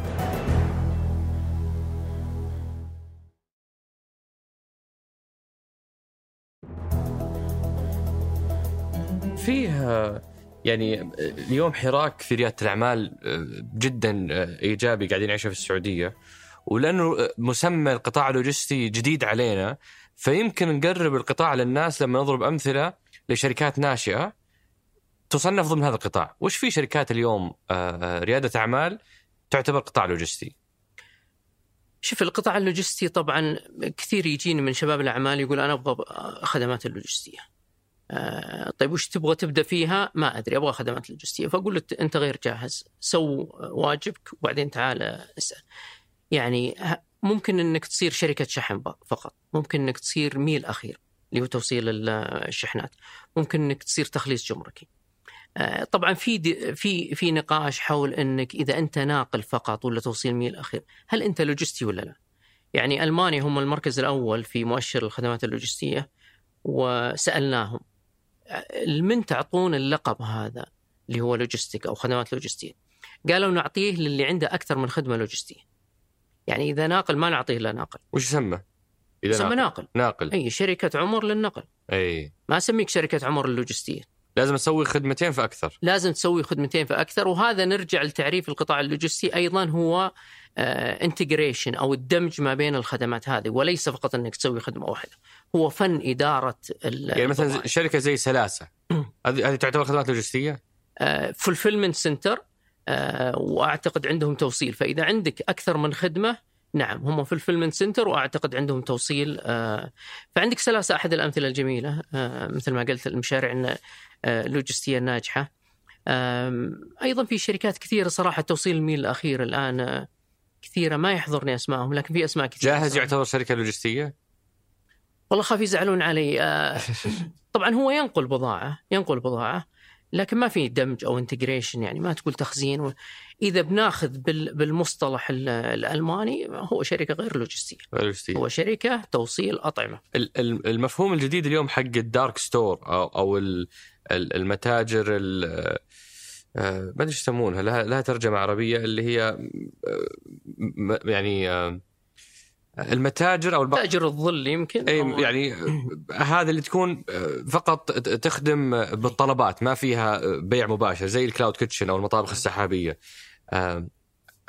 فيه يعني اليوم حراك في ريادة الأعمال جدا إيجابي قاعدين نعيشه في السعودية. ولأنه مسمى القطاع اللوجستي جديد علينا فيمكن نقرب القطاع للناس لما نضرب أمثلة لشركات ناشئة تصنف ضمن هذا القطاع. وش في شركات اليوم آه، ريادة أعمال تعتبر قطاع لوجستي؟ شوف القطاع اللوجستي طبعا كثير يجيني من شباب الأعمال يقول أنا أبغى خدمات اللوجستية. آه، طيب وش تبغى تبدأ فيها؟ ما أدري أبغى خدمات لوجستية فأقول له أنت غير جاهز سوّ واجبك وبعدين تعال اسأل. يعني ممكن إنك تصير شركة شحن فقط، ممكن إنك تصير ميل أخير اللي هو توصيل الشحنات، ممكن إنك تصير تخليص جمركي. آه، طبعا في في في نقاش حول إنك إذا أنت ناقل فقط ولا توصيل ميل أخير، هل أنت لوجستي ولا لا؟ يعني ألمانيا هم المركز الأول في مؤشر الخدمات اللوجستية وسألناهم من تعطون اللقب هذا اللي هو logistic أو خدمات لوجستيه؟ قالوا نعطيه للي عنده أكثر من خدمة لوجستيه. يعني إذا ناقل ما نعطيه إلا ناقل، وش يسمى؟ إذا يسمى ناقل, ناقل،. أي شركة عمر للنقل، أي ما أسميك شركة عمر اللوجستيه. لازم أسوي خدمتين فاكثر لازم تسوي خدمتين فاكثر وهذا نرجع لتعريف القطاع اللوجستي أيضا هو integration أو الدمج ما بين الخدمات هذه وليس فقط إنك تسوي خدمة واحدة. هو فن إدارة يعني مثلا شركة زي سلاسة. هذه تعتبر خدمات لوجستية؟ fulfillment center وأعتقد عندهم توصيل. فإذا عندك أكثر من خدمة نعم هم fulfillment center وأعتقد عندهم توصيل آه، فعندك سلاسة أحد الأمثلة الجميلة آه، مثل ما قلت المشاريع آه، اللوجستيه الناجحه أيضا في شركات كثيرة صراحة توصيل الميل الأخير الآن آه، كثيرة ما يحضرني أسمائهم لكن في أسماء كثيرة جاهز صراحة. يعتبر شركة لوجستية؟ والله خاف يزعلون علي آه، (laughs) طبعا هو ينقل بضاعة ينقل بضاعة لكن ما في دمج أو integration يعني ما تقول تخزين و... إذا بناخذ بال... بالمصطلح ال- الألماني هو شركة غير لوجستية لوجستية هو شركة توصيل أطعمة ال- ال- المفهوم الجديد اليوم حق ال dark store أو أو ال- ال- المتاجر ال- ما أدري يسمونها لها لها ترجمة عربية اللي هي آه، يعني آه، المتاجر أو الب... تاجر الظل يمكن اي يعني آه، هذا اللي تكون آه، فقط تخدم آه، بالطلبات ما فيها آه، بيع مباشر زي ال cloud kitchen أو المطابخ السحابية. آه،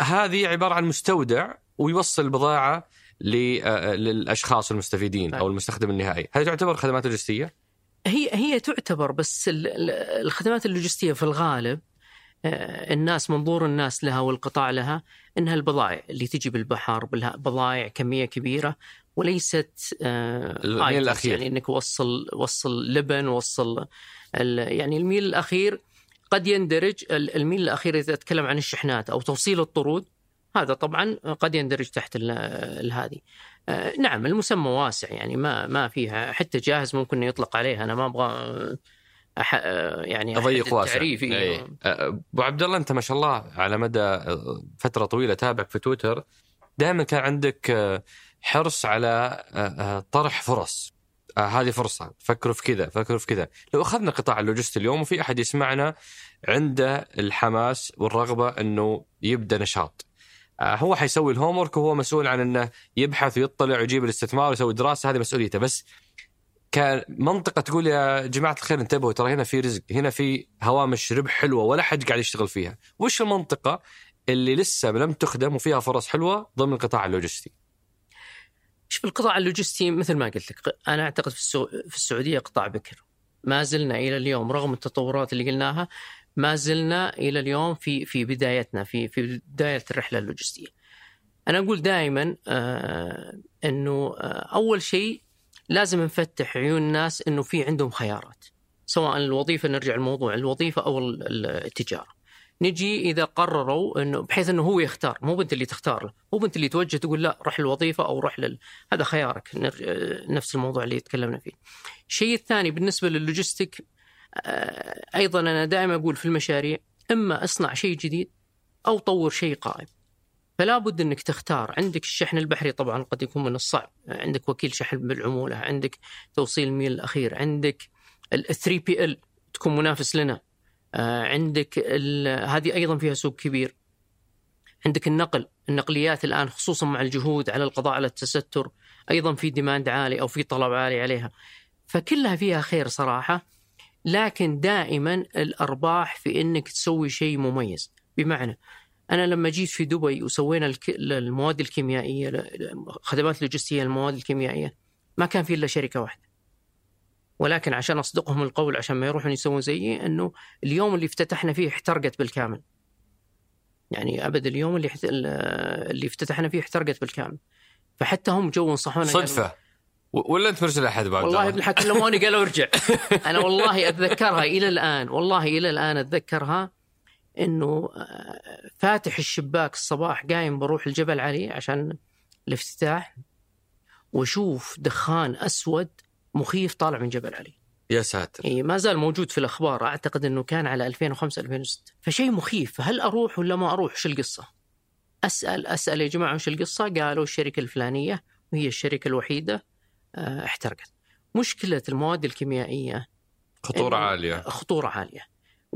هذه عبارة عن مستودع ويوصل البضاعه آه، للأشخاص المستفيدين أو طيب. المستخدم النهائي، هل تعتبر خدمات لوجستية؟ هي هي تعتبر بس ال- ال- الخدمات اللوجستية في الغالب آه، الناس منظور الناس لها والقطاع لها إنها البضائع اللي تجي بالبحر بضائع كمية كبيرة وليست آه، الميل الأخير. يعني إنك وصل وصل لبن وصل ال- يعني الميل الأخير قد يندرج ال- الميل الأخير إذا اتكلم عن الشحنات أو توصيل الطرود هذا طبعا قد يندرج تحت هذه آه، نعم المسمى واسع يعني ما ما فيها حتى جاهز ممكن يطلق عليه أنا ما أبغى أح... آه، يعني أضيق واسع. تعريفي أي. آه، أبو عبد الله أنت ما شاء الله على مدى آه، فترة طويلة تابعك في تويتر دائما كان عندك آه، حرص على طرح فرص. هذه فرصة. فكروا في كذا فكروا في كذا. لو أخذنا قطاع اللوجستي اليوم وفي أحد يسمعنا عنده الحماس والرغبة إنه يبدأ نشاط. هو حيسوي ال homework وهو مسؤول عن إنه يبحث ويطلع ويجيب الاستثمار ويسوي دراسة. هذه مسؤوليته. بس كمنطقة تقول يا جماعة الخير انتبهوا ترى هنا في رزق هنا في هوامش ربح حلوة ولا حد قاعد يشتغل فيها. وش المنطقة اللي لسه لم تخدم وفيها فرص حلوة ضمن القطاع اللوجستي؟ شوف القطاع اللوجستي مثل ما قلت لك أنا أعتقد في, السو... في السعودية قطاع بكر. ما زلنا إلى اليوم رغم التطورات اللي قلناها ما زلنا إلى اليوم في في بدايتنا في في بداية الرحلة اللوجستية. أنا أقول دائما آه إنه آه أول شيء لازم نفتح عيون الناس إنه في عندهم خيارات سواء الوظيفة نرجع الموضوع الوظيفة أو ال- ال- التجارة. نجي إذا قرروا انه بحيث إنه هو يختار مو بنت اللي تختار له، مو بنت اللي توجه تقول لا روح الوظيفة أو روح لل... هذا خيارك نرجع نفس الموضوع اللي تكلمنا فيه. الشيء الثاني بالنسبة للوجستيك آه، أيضا أنا دائما أقول في المشاريع إما اصنع شيء جديد أو طور شيء قائم. فلا بد انك تختار. عندك الشحن البحري طبعا قد يكون من الصعب. عندك وكيل شحن بالعمولة عندك توصيل الميل الأخير عندك ال 3PL تكون منافس لنا. آه، عندك هذه أيضا فيها سوق كبير. عندك النقل النقليات الآن خصوصا مع الجهود على القضاء على التستر أيضا في demand عالي أو في طلب عالي عليها. فكلها فيها خير صراحة لكن دائما الأرباح في إنك تسوي شيء مميز. بمعنى أنا لما جيت في دبي وسوينا المواد الكيميائية خدمات لوجستية المواد الكيميائية ما كان في إلا شركة واحدة. ولكن عشان أصدقهم القول عشان ما يروحون يسوون زيي إنه اليوم اللي افتتحنا فيه احترقت بالكامل. يعني أبد اليوم اللي حت... اللي افتتحنا فيه احترقت بالكامل. فحتى هم جو نصحونا قالوا- صدفة. و- ولا أنت مرسل احد بعد والله ابن الحكم كلموني قالوا ارجع. (laughs) أنا والله أتذكرها إلى الآن والله إلى الآن أتذكرها. إنه آه، فاتح الشباك الصباح قايم بروح الجبل علي عشان الافتتاح وأشوف دخان أسود مخيف طالع من جبل علي يا ساتر اي ما زال موجود في الأخبار أعتقد إنه كان على 2005 2006 فشيء مخيف هل أروح ولا ما أروح شو القصة؟ أسأل أسأل يا جماعة وش القصة؟ قالوا الشركة الفلانية وهي الشركة الوحيدة آه، احترقت. مشكلة المواد الكيميائية خطورة عالية خطورة عالية.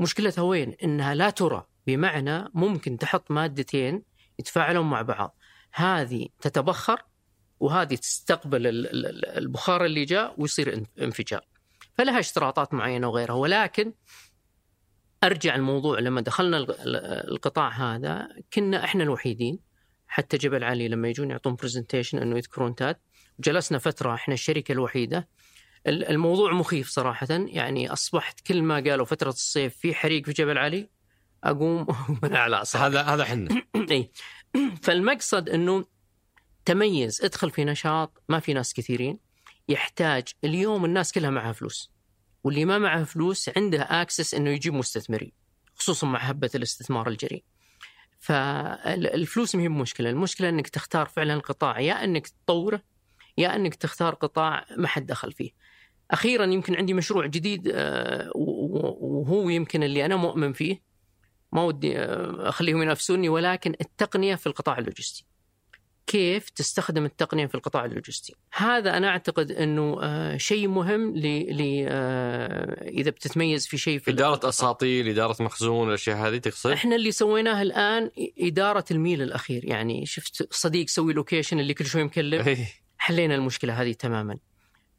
ومشكلتها وين؟ إنها لا ترى بمعنى ممكن تحط مادتين يتفاعلون مع بعض. هذه تتبخر وهذه تستقبل ال- ال- ال- البخار اللي جاء ويصير إن- انفجار. فلها اشتراطات معينة وغيرها ولكن أرجع الموضوع لما دخلنا الق- ال- القطاع هذا كنا إحنا الوحيدين حتى جبل علي لما يجون يعطون برزنتيشن إنه يذكرون تاد جلسنا فترة إحنا الشركة الوحيدة ال- الموضوع مخيف صراحة. يعني أصبحت كل ما قالوا فترة الصيف في حريق في جبل علي أقوم (laughs) من اعصابي هذا هذا إحنا (clears throat) اي (clears throat) فالمقصد إنه تميز ادخل في نشاط ما في ناس كثيرين يحتاج اليوم الناس كلها معها فلوس واللي ما معه فلوس عنده اكسس إنه يجيب مستثمرين خصوصا مع هبه الاستثمار الجريء. فالفلوس ما هي مشكله المشكلة إنك تختار فعلا قطاع يا إنك تطوره يا إنك تختار قطاع ما حد دخل فيه. أخيرا يمكن عندي مشروع جديد آه، وهو يمكن اللي أنا مؤمن فيه ما ودي آه، أخليهم ينافسوني ولكن التقنية في القطاع اللوجستي. كيف تستخدم التقنية في القطاع اللوجستي؟ هذا أنا أعتقد إنه آه، شيء مهم ل إذا بتتميز في شيء في إدارة. اساطيل إدارة مخزون الأشياء هذه تقصد إحنا اللي سويناه الآن إدارة الميل الأخير يعني شفت صديق سوي location اللي كل شوي مكلم إيه. حلينا المشكلة هذه تماما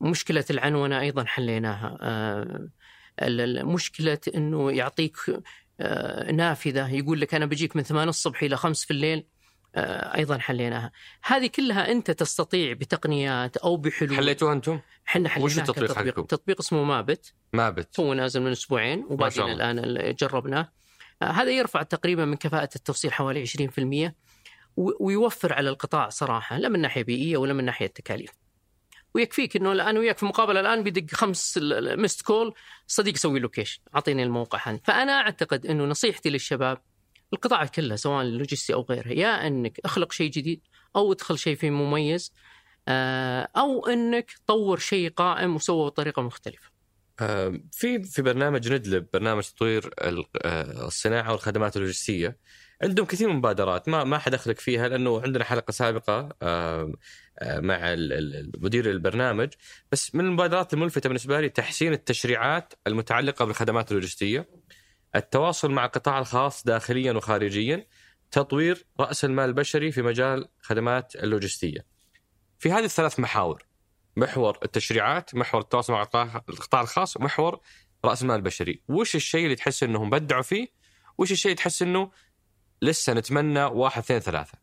مشكلة العنونة أيضا حليناها آه، مشكلة إنه يعطيك آه، نافذة يقول لك أنا بجيك من 8 الصبح إلى 5 في الليل آه، أيضا حليناها هذه كلها أنت تستطيع بتقنيات أو بحلول حليتوها أنتم؟ إحنا حليناها وش التطبيق كتطبيق. حقكم؟ تطبيق اسمه مابت ما بت هو نازل من أسبوعين وبعدين. الآن ال- جربناه هذا يرفع تقريبا من كفاءة التوصيل حوالي 20% و- ويوفر على القطاع صراحة لا من ناحية بيئية ولا من ناحية تكاليف ويكفيك إنه الآن وياك في مقابلة الآن بيدق خمس missed call صديق سوي location أعطيني الموقع هذا فأنا أعتقد إنه نصيحتي للشباب القطاع كله سواء اللوجستي أو غيره يا إنك أخلق شيء جديد أو ادخل شيء فيه مميز آه، أو إنك طور شيء قائم وسوه بطريقة مختلفة. في في برنامج ندلب برنامج تطوير آه، الصناعة والخدمات اللوجستية. عندهم كثير من المبادرات ما ما حدخلك فيها لأنه عندنا حلقة سابقة آه، مع مدير البرنامج. بس من المبادرات الملفتة بالنسبة لي تحسين التشريعات المتعلقة بالخدمات اللوجستية التواصل مع القطاع الخاص داخليا وخارجيا تطوير رأس المال البشري في مجال خدمات اللوجستية. في هذه الثلاث محاور محور التشريعات محور التواصل مع القطاع- الخاص ومحور رأس المال البشري. وش الشيء اللي تحس إنهم بدعوا فيه؟ وش الشيء تحس إنه لسه نتمنى واحد اثنين ثلاثة.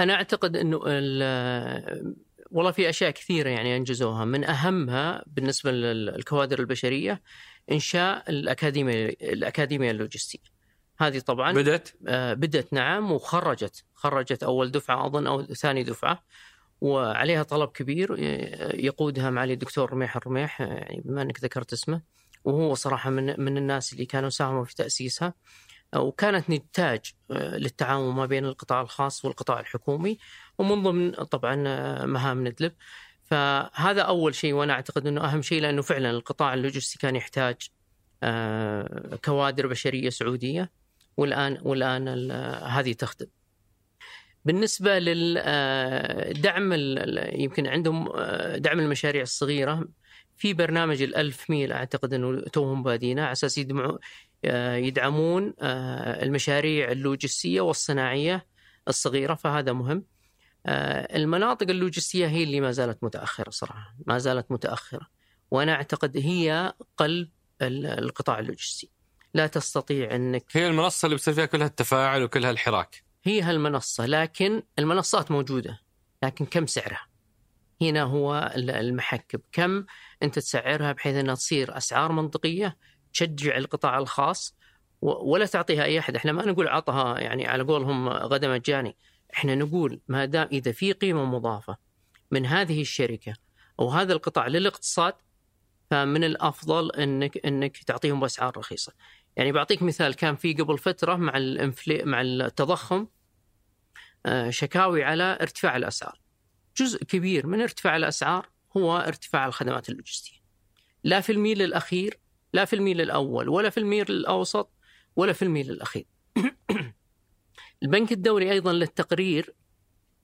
أنا أعتقد إنه ال- والله في أشياء كثيرة يعني أنجزوها. من أهمها بالنسبة للكوادر البشرية إنشاء الاكاديميه الأكاديمية اللوجستية. هذه طبعا بدأت؟ آه، بدأت نعم وخرجت خرجت أول دفعة أظن أو ثاني دفعة وعليها طلب كبير آه، يقودها معالي الدكتور رميح الرميح يعني بما أنك ذكرت اسمه وهو صراحة من من الناس اللي كانوا ساهموا في تأسيسها. آه، وكانت نتاج آه، للتعاون ما بين القطاع الخاص والقطاع الحكومي ومن ضمن طبعا آه، مهام ندلب فهذا أول شيء وأنا أعتقد أنه أهم شيء لأنه فعلا القطاع اللوجستي كان يحتاج آه، كوادر بشرية سعودية والآن والآن ال- هذه تخدم. بالنسبة للدعم يمكن عندهم دعم المشاريع الصغيرة في برنامج الألف ميل أعتقد إنه توهم بادينا على آه، يدعمون آه، المشاريع اللوجستية والصناعية الصغيرة فهذا مهم. آه، المناطق اللوجستية هي اللي ما زالت متأخرة صراحة، ما زالت متأخرة. وأنا أعتقد هي قلب ال- القطاع اللوجستي. لا تستطيع أنك هي المنصة اللي بتصير فيها كلها التفاعل وكلها الحراك هي هالمنصة لكن المنصات موجودة لكن كم سعرها هنا هو ال- المحك كم أنت تسعرها بحيث أنها تصير أسعار منطقية تشجع القطاع الخاص ولا تعطيها أي أحد إحنا ما نقول عطها يعني على قولهم غدا مجاني إحنا نقول ما دام إذا في قيمة مضافة من هذه الشركة أو هذا القطاع للاقتصاد فمن الأفضل انك إنك تعطيهم بأسعار رخيصة. يعني بعطيك مثال كان في قبل فترة مع الانفلي مع التضخم آه، شكاوي على ارتفاع الأسعار. جزء كبير من ارتفاع الأسعار هو ارتفاع الخدمات اللوجستية. لا في الميل الأخير لا في الميل الأول ولا في الميل الأوسط ولا في الميل الأخير. (clears throat) البنك الدولي أيضا للتقرير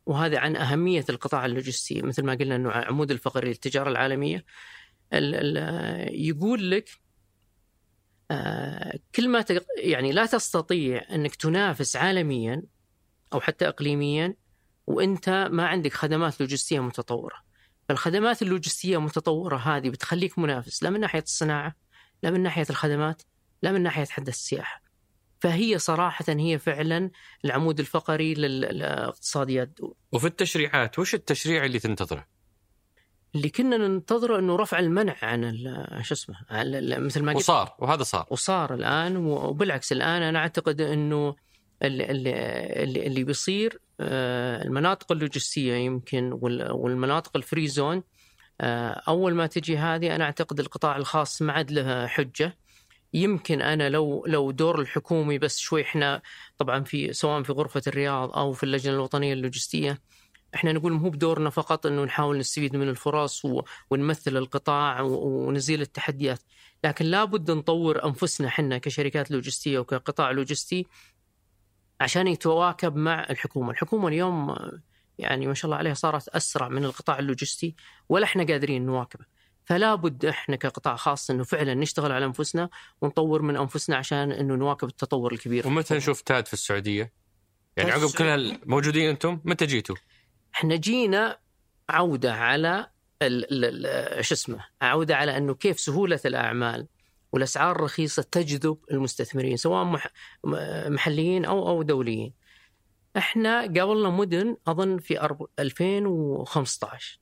وهذا عن أهمية القطاع اللوجستي مثل ما قلنا إنه عمود الفقري للتجارة العالمية ال ال يقول لك آه، كل ما يعني لا تستطيع إنك تنافس عالميا أو حتى اقليميا وإنت ما عندك خدمات لوجستية متطورة. فالخدمات اللوجستية المتطوره هذه بتخليك منافس لا من ناحية الصناعة لا من ناحية الخدمات لا من ناحية حد السياحه. فهي صراحة هي فعلا العمود الفقري للاقتصاديات وفي التشريعات وش التشريع اللي تنتظره؟ اللي كنا ننتظره إنه رفع المنع عن شو اسمه مثل ما قلت وصار وهذا صار وصار الآن وبالعكس الآن أنا أعتقد إنه اللي اللي, اللي بيصير آه، المناطق اللوجستية يمكن والمناطق ال free zone أول ما تجي هذه أنا أعتقد القطاع الخاص ما عاد له حجة. يمكن أنا لو لو دور الحكومي بس شوي إحنا طبعا في سواء في غرفة الرياض أو في اللجنة الوطنية اللوجستية إحنا نقول مو بدورنا فقط إنه نحاول نستفيد من الفرص ونمثل القطاع ونزيل التحديات، لكن لابد نطور أنفسنا إحنا كشركات لوجستية وكقطاع لوجستي عشان يتواكب مع الحكومة، الحكومة اليوم يعني ما شاء الله عليها صارت أسرع من القطاع اللوجستي ولا إحنا قادرين نواكبه. فلا بد إحنا كقطاع خاص إنه فعلا نشتغل على أنفسنا ونطور من أنفسنا عشان إنه نواكب التطور الكبير. ومتى نشوف تاد في السعودية؟ يعني عقب كل هالموجودين أنتم متى جيتوا؟ إحنا جينا عودة على شو اسمه عودة على إنه كيف سهولة الأعمال والأسعار الرخيصة تجذب المستثمرين سواء محليين أو أو دوليين. إحنا قابلنا مدن أظن في 2015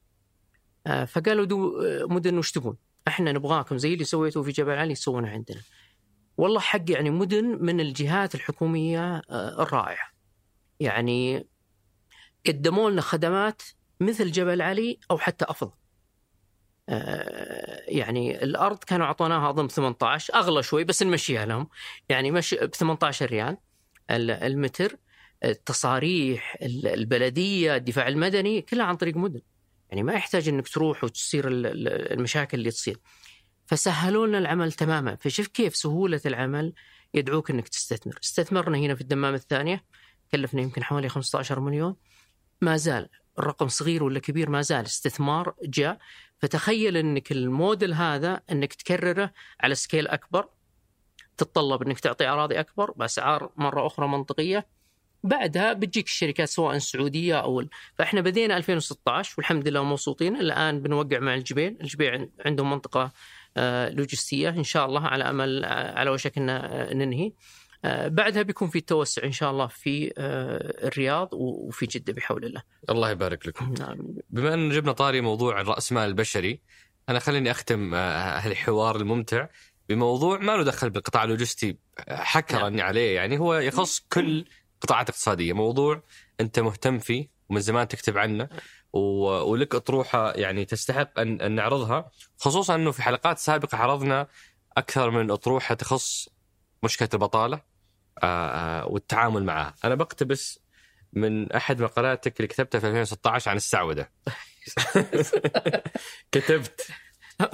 آه، فقالوا دو مدن وش تبون؟ إحنا نبغاكم زي اللي سويتوا في جبل علي تسوونه عندنا. والله حق يعني مدن من الجهات الحكومية آه، الرائعة. يعني قدموا لنا خدمات مثل جبل علي أو حتى أفضل. آه، يعني الأرض كانوا أعطوناها أظن 18 أغلى شوي بس نمشيها لهم يعني مش ب 18 ريال المتر التصاريح البلدية الدفاع المدني كلها عن طريق مدن. يعني ما يحتاج إنك تروح وتصير المشاكل اللي تصير. فسهلوا لنا العمل تماما. فشوف كيف سهولة العمل يدعوك إنك تستثمر. استثمرنا هنا في الدمام الثانية. كلفنا يمكن حوالي 15 مليون. ما زال الرقم صغير ولا كبير ما زال استثمار جاء. فتخيل إنك الموديل هذا إنك تكرره على سكيل أكبر. تتطلب إنك تعطي أراضي أكبر بأسعار مرة أخرى منطقية. بعدها بتجيك الشركات سواء السعودية أو ال... فإحنا بدينا 2016 والحمد لله مبسوطين الآن بنوقع مع الجبيل، الجبيل عندهم منطقة آه، لوجستية إن شاء الله على أمل آه، على وشك إن آه، ننهي. بعدها بيكون في توسع إن شاء الله في الرياض وفي جدة بحول الله. الله يبارك لكم. نعم. بما أن جبنا طاري موضوع راس مال البشري أنا خليني أختم هالحوار الممتع بموضوع ما له دخل بالقطاع اللوجستي حكرا نعم. عليه يعني هو يخص كل قطاعات اقتصادية موضوع أنت مهتم فيه ومن زمان تكتب عنه ولك أطروحة يعني تستحق ان, أن نعرضها خصوصا أنه في حلقات سابقة عرضنا أكثر من أطروحة تخص مشكلة البطالة آه، آه، والتعامل معها. أنا بقتبس من أحد مقالاتك اللي كتبتها في 2016 عن السعودة. (laughs) كتبت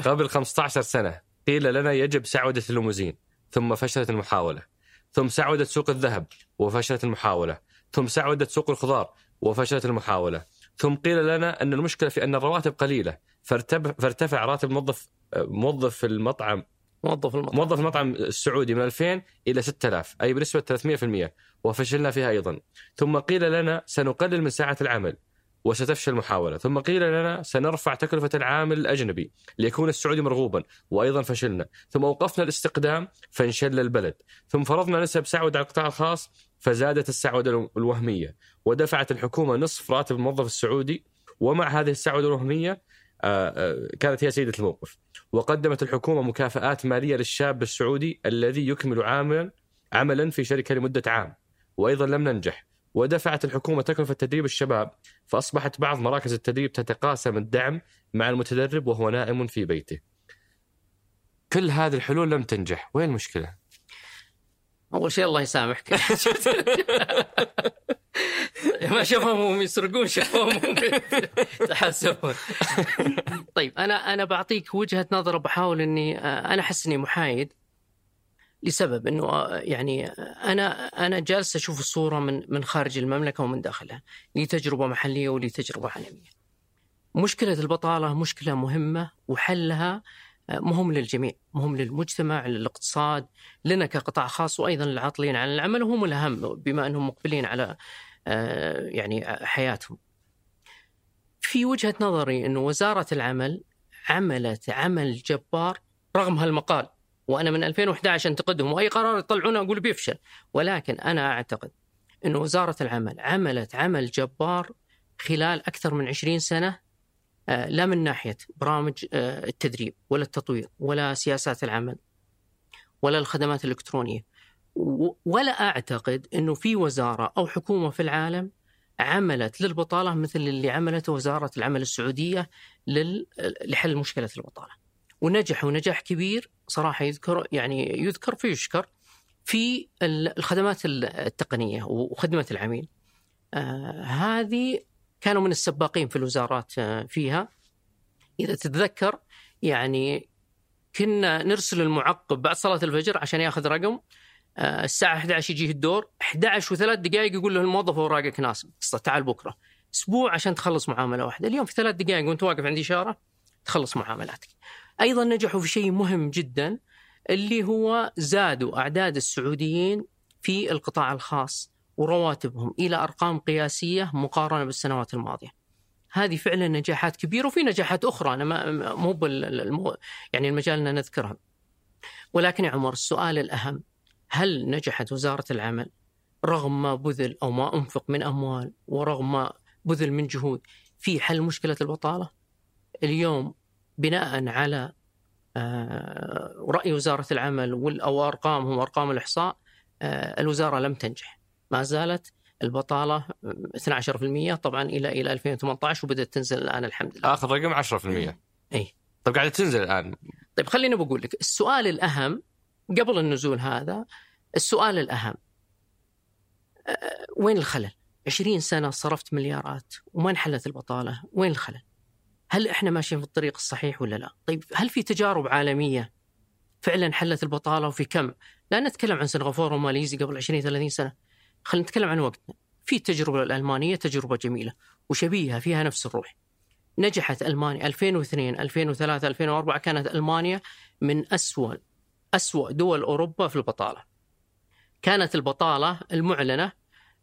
قبل 15 سنة قيل لنا يجب سعودة الليموزين ثم فشلت المحاولة. ثم سعودت سوق الذهب وفشلت المحاولة. ثم سعودت سوق الخضار وفشلت المحاولة. ثم قيل لنا أن المشكلة في أن الرواتب قليلة. فارتفع راتب موظف موظف المطعم موظف المطعم. موظف المطعم السعودي من 2000 إلى 6000 أي بنسبة 300% وفشلنا فيها أيضا. ثم قيل لنا سنقلل من ساعة العمل. وستفشل المحاولة. ثم قيل لنا سنرفع تكلفة العامل الأجنبي ليكون السعودي مرغوبا وأيضا فشلنا. ثم أوقفنا الاستقدام فانشل البلد. ثم فرضنا نسب سعودة على القطاع الخاص فزادت السعودة الوهمية. ودفعت الحكومة نصف راتب الموظف السعودي ومع هذه السعودة الوهمية آه، آه، كانت هي سيدة الموقف. وقدمت الحكومة مكافآت مالية للشاب السعودي الذي يكمل عاملا عملا في شركة لمدة عام. وأيضا لم ننجح. ودفعت الحكومة تكلفة تدريب الشباب فأصبحت بعض مراكز التدريب تتقاسم الدعم مع المتدرب وهو نائم في بيته. كل هذه الحلول لم تنجح وين المشكلة؟ أول شيء الله يسامحك. (laughs) ما شافوهم يسرقون شافوهم يتحاسبون. طيب أنا أنا بعطيك وجهة نظر بحاول إني أنا أحس إني محايد. لسبب إنه يعني أنا أنا جالس أشوف الصورة من من خارج المملكة ومن داخلها لي تجربه محلية ولي تجربه عالمية. مشكلة البطالة مشكلة مهمة وحلها مهم للجميع، مهم للمجتمع، للاقتصاد، لنا كقطاع خاص وأيضا العاطلين عن العمل وهم الأهم بما أنهم مقبلين على يعني حياتهم. في وجهة نظري إنه وزارة العمل عملت عمل جبار رغم هالمقال وأنا من 2011 أنتقدهم وأي قرار يطلعونه أقول بيفشل ولكن أنا أعتقد أن وزارة العمل عملت عمل جبار خلال أكثر من 20 سنة آه، لا من ناحية برامج آه، التدريب ولا التطوير ولا سياسات العمل ولا الخدمات الإلكترونية ولا أعتقد إنه في وزارة أو حكومة في العالم عملت للبطالة مثل اللي عملته وزارة العمل السعودية لحل مشكلة البطالة. ونجحوا نجاح كبير صراحة يذكر يعني يذكر فيشكر في الخدمات التقنية وخدمة العميل. آه هذه كانوا من السباقين في الوزارات آه فيها. إذا تتذكر يعني كنا نرسل المعقب بعد صلاة الفجر عشان ياخذ رقم. آه الساعة 11 يجيه الدور. 11 وثلاث دقائق يقول له الموظف اوراقك ناسب تعال بكرة. أسبوع عشان تخلص معاملة واحدة. اليوم في ثلاث دقائق وأنت واقف عند إشارة تخلص معاملاتك. أيضا نجحوا في شيء مهم جدا اللي هو زادوا أعداد السعوديين في القطاع الخاص ورواتبهم إلى أرقام قياسية مقارنة بالسنوات الماضية. هذه فعلا نجاحات كبيرة وفي نجاحات أخرى أنا ما مو بالمو يعني المجال نذكرها. ولكن يا عمر السؤال الأهم هل نجحت وزارة العمل رغم ما بذل أو ما أنفق من أموال ورغم ما بذل من جهود في حل مشكلة البطالة؟ اليوم بناء على آه، رأي وزارة العمل أو أرقامهم وأرقام الإحصاء آه، الوزارة لم تنجح. ما زالت البطالة 12% طبعا إلى إلى 2018 وبدأت تنزل الآن الحمد لله. آخر رقم 10% أي طيب قاعدة تنزل الآن. طيب خليني بقول لك السؤال الأهم قبل النزول هذا السؤال الأهم آه، وين الخلل؟ 20 سنة صرفت مليارات وما انحلت البطالة وين الخلل؟ هل إحنا ماشيين في الطريق الصحيح ولا لا؟ طيب هل في تجارب عالمية فعلا حلت البطالة وفي كم؟ لا نتكلم عن سنغافورة وماليزيا قبل 20 30 سنة. خلينا نتكلم عن وقتنا. في التجربه الألمانية تجربة جميلة وشبيهة فيها نفس الروح. نجحت ألمانيا 2002 2003 2004 كانت ألمانيا من اسوء اسوء دول أوروبا في البطالة. كانت البطالة المعلنة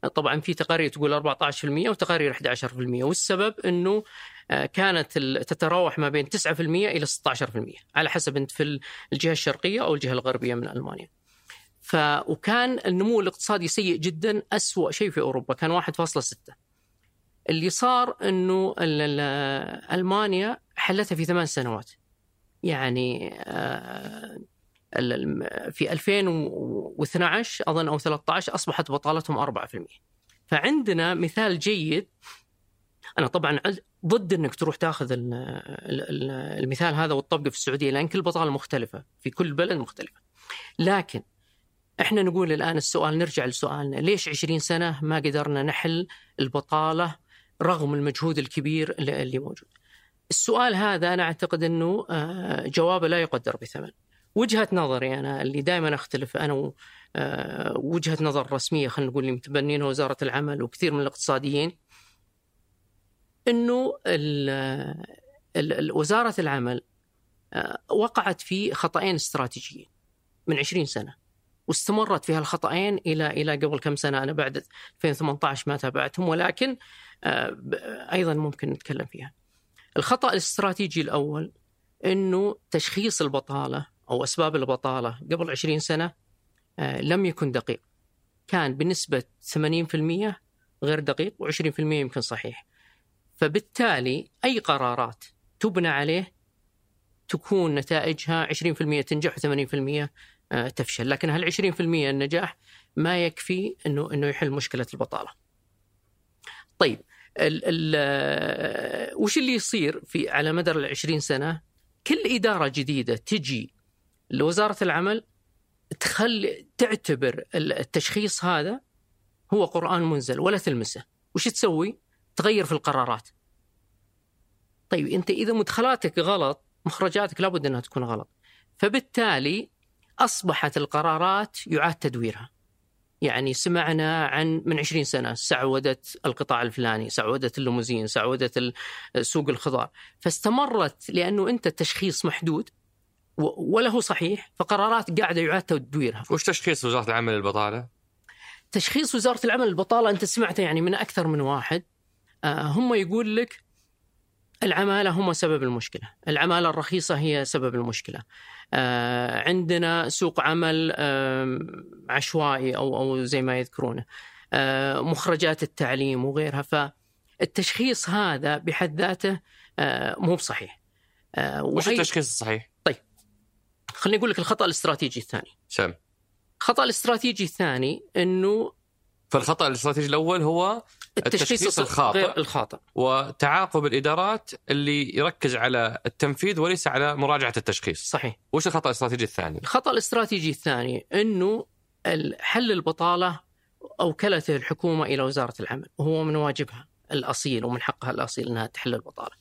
طبعا في تقارير تقول 14% وتقارير 11% والسبب إنه آه، كانت تتراوح ما بين 9% إلى 16% على حسب أنت في الجهة الشرقية أو الجهة الغربية من ألمانيا. ف وكان النمو الاقتصادي سيء جدا أسوأ شيء في أوروبا كان 1.6 اللي صار إنه ألمانيا حلتها في ثمان سنوات. يعني آه، في 2012 أظن أو 13 أصبحت بطالتهم 4% فعندنا مثال جيد. أنا طبعا ضد إنك تروح تاخذ المثال هذا وتطبقه في السعودية لأن كل بطالة مختلفة في كل بلد مختلفة. لكن إحنا نقول الآن السؤال نرجع لسؤالنا ليش 20 سنة ما قدرنا نحل البطالة رغم المجهود الكبير اللي موجود؟ السؤال هذا أنا أعتقد إنه آه، جوابه لا يقدر بثمن. وجهة نظري أنا اللي دائما أختلف أنا آه، وجهة نظر رسمية خلينا نقول اللي متبنينها وزارة العمل وكثير من الاقتصاديين إنه وزارة العمل آه، وقعت في خطأين استراتيجيين من 20 سنة واستمرت في هالخطأين إلى إلى قبل كم سنة أنا بعد 2018 ما تابعتهم ولكن آه، أيضا ممكن نتكلم فيها. الخطأ الاستراتيجي الأول إنه تشخيص البطالة أو أسباب البطالة قبل 20 سنة آه، لم يكن دقيق. كان بنسبه 80% غير دقيق و20% يمكن صحيح. فبالتالي أي قرارات تبنى عليه تكون نتائجها 20% تنجح و80% آه، تفشل، لكن هال 20% النجاح ما يكفي إنه إنه يحل مشكلة البطالة. طيب ال ال آه، وش اللي يصير في على مدار ال 20 سنة؟ كل إدارة جديدة تجي لوزارة العمل تخلي تعتبر التشخيص هذا هو قرآن منزل ولا تلمسه. وش تسوي؟ تغير في القرارات. طيب أنت إذا مدخلاتك غلط مخرجاتك لابد أنها تكون غلط. فبالتالي أصبحت القرارات يعاد تدويرها. يعني سمعنا عن من 20 سنة سعودت القطاع الفلاني، سعودت الليموزين، سعودت سوق الخضار، فاستمرت لأنه أنت التشخيص محدود. ولا هو صحيح فقرارات قاعدة يعاد تدويرها. وش تشخيص وزارة العمل للبطالة؟ تشخيص وزارة العمل للبطالة أنت سمعته يعني من أكثر من واحد آه هم يقول لك العمالة هم سبب المشكلة، العمالة الرخيصة هي سبب المشكلة. آه، عندنا سوق عمل عشوائي أو أو زي ما يذكرونه آه، مخرجات التعليم وغيرها فالتشخيص هذا بحد ذاته مو بصحيح وش التشخيص الصحيح؟ خليني أقول لك الخطأ الاستراتيجي الثاني. سم الخطأ الاستراتيجي الثاني إنه فالخطأ الاستراتيجي الأول هو التشخيص, الخاطئ غير الخاطئ وتعاقب الإدارات اللي يركز على التنفيذ وليس على مراجعة التشخيص. صحيح. وش الخطأ الاستراتيجي الثاني؟ الخطأ الاستراتيجي الثاني إنه حل البطالة اوكلته الحكومة إلى وزارة العمل وهو من واجبها الأصيل ومن حقها الأصيل إنها تحل البطالة.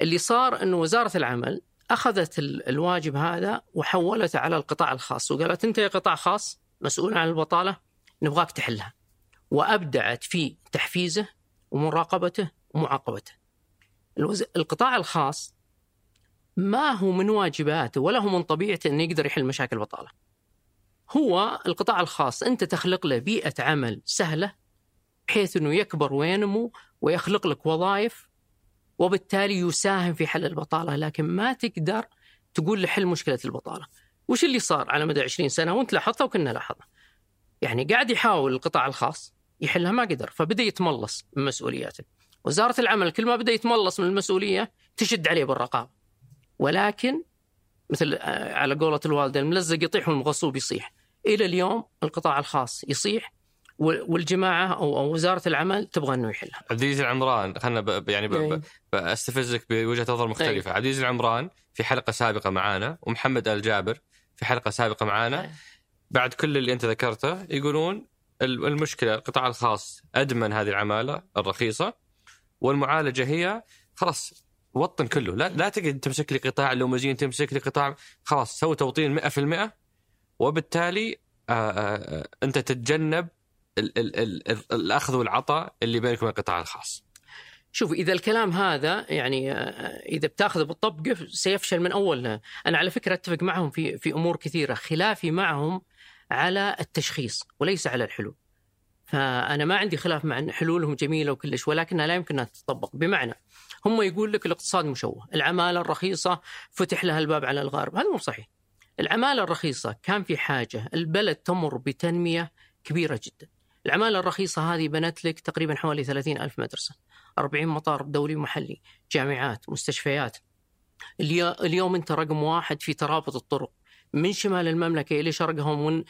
اللي صار إنه وزارة العمل أخذت الواجب هذا وحولته على القطاع الخاص وقالت أنت يا قطاع خاص مسؤول عن البطالة نبغاك تحلها وأبدعت في تحفيزه ومراقبته ومعاقبته. القطاع الخاص ما هو من واجباته ولا هو من طبيعته إنه يقدر يحل مشاكل البطالة. هو القطاع الخاص أنت تخلق له بيئة عمل سهلة بحيث إنه يكبر وينمو ويخلق لك وظائف وبالتالي يساهم في حل البطالة. لكن ما تقدر تقول له حل مشكلة البطالة. وش اللي صار على مدى 20 سنة؟ وانت لاحظتها وكنا لاحظنا. يعني قاعد يحاول القطاع الخاص يحلها ما قدر فبدأ يتملص من مسؤولياته. وزارة العمل كل ما بدأ يتملص من المسؤولية تشد عليه بالرقابة. ولكن مثل آه، على قولة الوالده الملزق يطيح والمغصوب يصيح. إلى اليوم القطاع الخاص يصيح والجماعة أو أو وزارة العمل تبغى إنه يحلها. عبد العزيز العمران خلنا يعني ب إيه. استفزك بوجهة نظر مختلفة، أي. عبد العزيز العمران في حلقة سابقة معانا ومحمد الجابر في حلقة سابقة معانا أي. بعد كل اللي أنت ذكرته يقولون المشكلة القطاع الخاص أدمن هذه العمالة الرخيصة والمعالجة هي خلاص وطن كله لا لا تقعد تمسك لي قطاع اللومزين تمسك لي قطاع خلاص سوي توطين 100% وبالتالي آآ آآ أنت تتجنب ال ال ال ال الأخذ والعطاء اللي بينك وبين القطاع الخاص. شوف إذا الكلام هذا يعني إذا بتاخذه بالطبق سيفشل من أول. أنا على فكرة أتفق معهم في في أمور كثيرة. خلافي معهم على التشخيص وليس على الحلول. فأنا ما عندي خلاف مع أن حلولهم جميلة وكلش ولكنها لا يمكن أن تطبق بمعنى هم يقول لك الاقتصاد مشوه العمالة الرخيصة فتح لها الباب على الغارب. هذا مو صحيح. العمالة الرخيصة كان في حاجة البلد تمر بتنمية كبيرة جدا. العمالة الرخيصة هذه بنت لك تقريبا حوالي 30 ألف مدرسة 40 مطار دولي ومحلي جامعات مستشفيات اليوم أنت رقم واحد في ترابط الطرق من شمال المملكة إلى شرقها ومن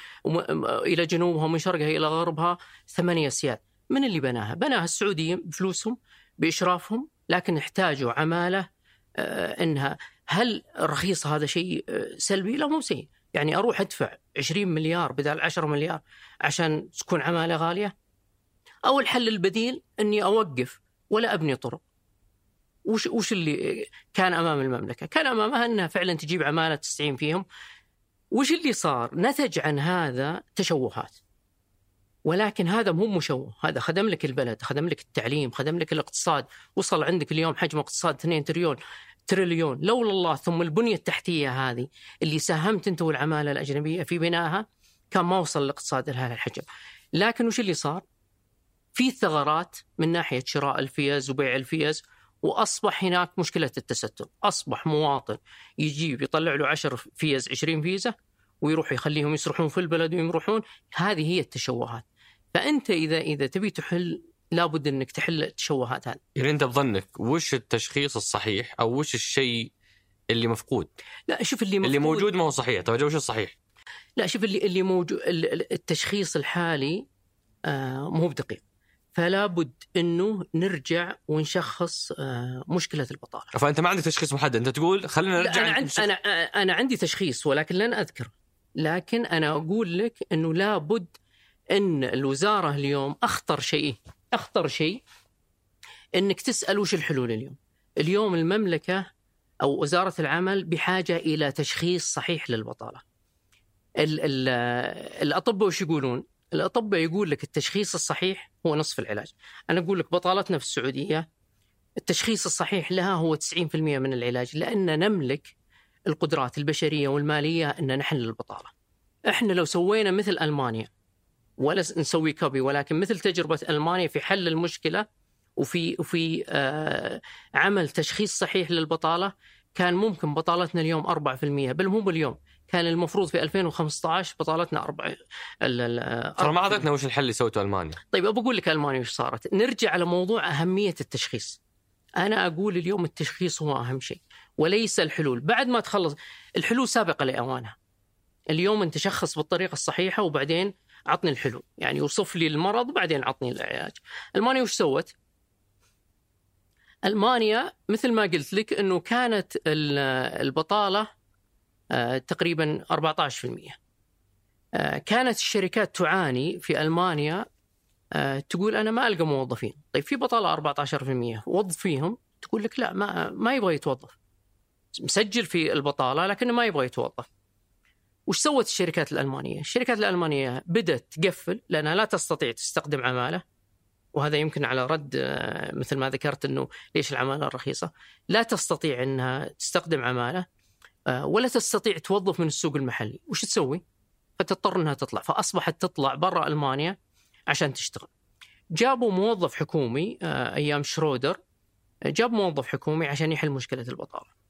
إلى جنوبها ومن شرقها إلى غربها ثمانية أسياد من اللي بناها؟ بناها السعوديين بفلوسهم بإشرافهم لكن احتاجوا عمالة آه، انها هل رخيص هذا شيء آه، سلبي؟ لا مو سيء، يعني أروح أدفع 20 مليار بدل 10 مليار عشان تكون عمالة غالية؟ أو الحل البديل إني أوقف ولا أبني طرق. وش وش اللي كان أمام المملكة؟ كان أمامها إنها فعلا تجيب عمالة تستعين فيهم وش اللي صار؟ نتج عن هذا تشوهات ولكن هذا مو مشوه هذا خدم لك البلد خدم لك التعليم خدم لك الاقتصاد وصل عندك اليوم حجم اقتصاد 2 تريليون تريليون لولا الله ثم البنية التحتية هذه اللي ساهمت أنت والعمالة الأجنبية في بنائها كان ما وصل الاقتصاد لهذا الحجم. لكن وش اللي صار؟ في ثغرات من ناحية شراء الفيز وبيع الفيز وأصبح هناك مشكلة التستر، أصبح مواطن يجيب يطلع له 10 فيز 20 فيزا ويروح يخليهم يسرحون في البلد ويمرحون، هذه هي التشوهات. فأنت إذا إذا تبي تحل لابد انك تحل التشوهات هذه. يعني انت بظنك وش التشخيص الصحيح أو وش الشيء اللي مفقود؟ لا شوف اللي مفقود اللي موجود ما هو صحيح، طيب وش الصحيح؟ لا شوف اللي اللي موجود التشخيص الحالي آه مو بدقيق. فلا بد انه نرجع ونشخص آه، مشكلة البطالة. فأنت ما عندك تشخيص محدد، أنت تقول خلينا نرجع أنا عندي أنا أنا عندي تشخيص ولكن لن اذكر. لكن أنا أقول لك إنه لا بد إن الوزارة اليوم أخطر شيء أخطر شيء إنك تسأل وش الحلول اليوم؟ اليوم المملكة أو وزارة العمل بحاجة إلى تشخيص صحيح للبطالة. ال ال الأطباء وش يقولون؟ الأطباء يقول لك التشخيص الصحيح هو نصف العلاج. أنا أقول لك بطالتنا في السعودية التشخيص الصحيح لها هو 90% من العلاج لأن نملك القدرات البشرية والمالية إن نحل البطاله. إحنا لو سوينا مثل ألمانيا ولا نسوي كوبي ولكن مثل تجربة ألمانيا في حل المشكلة وفي وفي آه عمل تشخيص صحيح للبطالة كان ممكن بطالتنا اليوم 4% بل مو باليوم كان المفروض في 2015 بطالتنا 4 ترى ما اعطتنا وش الحل اللي سوته ألمانيا. طيب ابى أقول لك ألمانيا وش صارت. نرجع على موضوع أهمية التشخيص. أنا أقول اليوم التشخيص هو أهم شيء وليس الحلول. بعد ما تخلص الحلول سابقة لأوانها. اليوم أنت شخص بالطريقة الصحيحة وبعدين عطني الحلول يعني وصف لي المرض وبعدين عطني العلاج. ألمانيا وش سوت؟ ألمانيا مثل ما قلت لك إنه كانت البطالة آه، تقريبا 14% آه، كانت الشركات تعاني في ألمانيا آه، تقول أنا ما ألقى موظفين، طيب في بطالة 14% وظفيهم تقول لك لا ما ما يبغى يتوظف. مسجل في البطالة لكنه ما يبغى يتوظف. وش سوت الشركات الألمانية؟ الشركات الألمانية بدأت تقفل لأنها لا تستطيع تستخدم عمالة وهذا يمكن على رد آه، مثل ما ذكرت إنه ليش العمالة الرخيصه؟ لا تستطيع إنها تستخدم عمالة آه، ولا تستطيع توظف من السوق المحلي، وش تسوي؟ فتضطر إنها تطلع، فأصبحت تطلع برا ألمانيا عشان تشتغل. جابوا موظف حكومي آه، أيام شرودر جاب موظف حكومي عشان يحل مشكلة البطالة.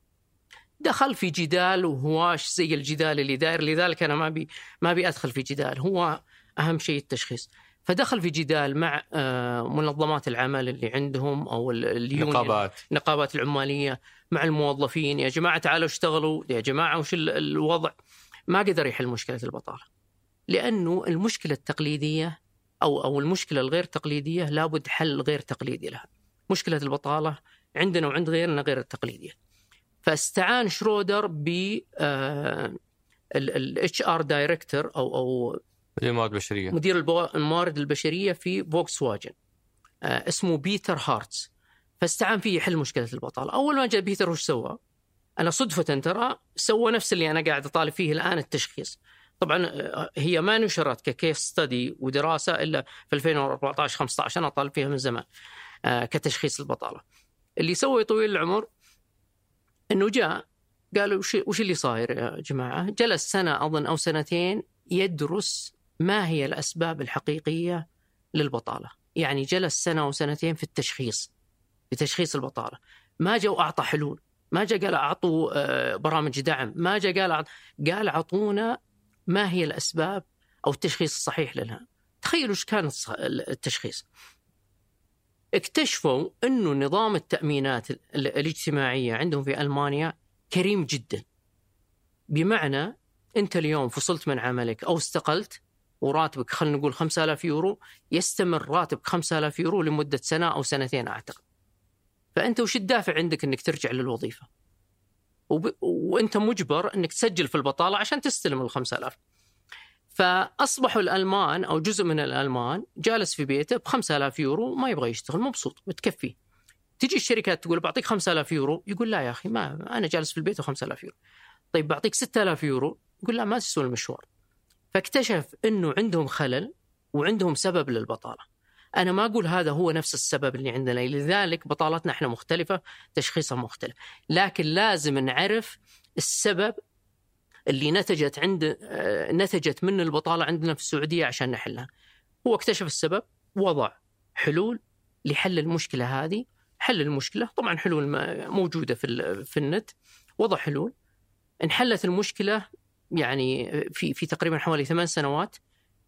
دخل في جدال وهواش زي الجدال اللي داير لذلك أنا ما بي ما ابي أدخل في جدال. هو أهم شيء التشخيص. فدخل في جدال مع آه، منظمات العمل اللي عندهم أو النقابات النقابات العمالية مع الموظفين. يا جماعة تعالوا اشتغلوا. يا جماعة وش الوضع؟ ما قدر يحل مشكلة البطالة. لأنه المشكلة التقليدية أو أو المشكلة الغير تقليدية لابد حل غير تقليدي لها. مشكلة البطالة عندنا وعند غيرنا غير التقليدية. فاستعان شرودر ب ال HR director أو أو مدير الموارد البشرية. مدير الموارد البشرية في فولكس واجن آه اسمه بيتر هارتس. فاستعان فيه يحل مشكلة البطالة. أول ما جاء بيتر وش سوى؟ أنا صدفة ترى سوى نفس اللي أنا قاعد أطالب فيه الآن التشخيص. طبعا آه، هي ما نشرت ككيس ستدي ودراسة إلا في 2014 15 أنا طالب فيها من زمان آه كتشخيص البطالة. اللي سوى طويل العمر انه جاء قالوا وش, وش اللي صاير يا جماعة؟ جلس سنة أظن أو سنتين يدرس ما هي الأسباب الحقيقية للبطالة، يعني جلس سنة أو سنتين في التشخيص في تشخيص البطالة، ما جاء وأعطى حلول، ما جاء قال أعطوا آه، برامج دعم، ما جاء قال قال أعطونا ما هي الأسباب أو التشخيص الصحيح لها. تخيلوا إيش كان التشخيص. اكتشفوا إنه نظام التأمينات الاجتماعية عندهم في ألمانيا كريم جدا. بمعنى أنت اليوم فصلت من عملك أو استقلت وراتبك خلينا نقول 5000 يورو يستمر راتبك 5000 يورو لمدة سنة أو سنتين أعتقد. فأنت وش الدافع عندك إنك ترجع للوظيفة؟ وب... وأنت مجبر إنك تسجل في البطالة عشان تستلم ال 5000. فأصبحوا الألمان أو جزء من الألمان جالس في بيته ب 5000 يورو ما يبغى يشتغل مبسوط متكفي. تجي الشركات تقول بعطيك 5000 يورو يقول لا يا أخي ما أنا جالس في البيت و 5000 يورو. طيب بعطيك 6000 يورو يقول لا ما تسوى المشوار. فاكتشف إنه عندهم خلل وعندهم سبب للبطالة. أنا ما أقول هذا هو نفس السبب اللي عندنا لذلك بطالتنا إحنا مختلفة تشخيصها مختلف. لكن لازم نعرف السبب اللي نتجت عند آه، نتجت من البطالة عندنا في السعودية عشان نحلها. هو اكتشف السبب وضع حلول لحل المشكلة هذه، حل المشكلة طبعا حلول موجودة في في النت. وضع حلول. انحلت المشكلة يعني في في تقريبا حوالي ثمان سنوات.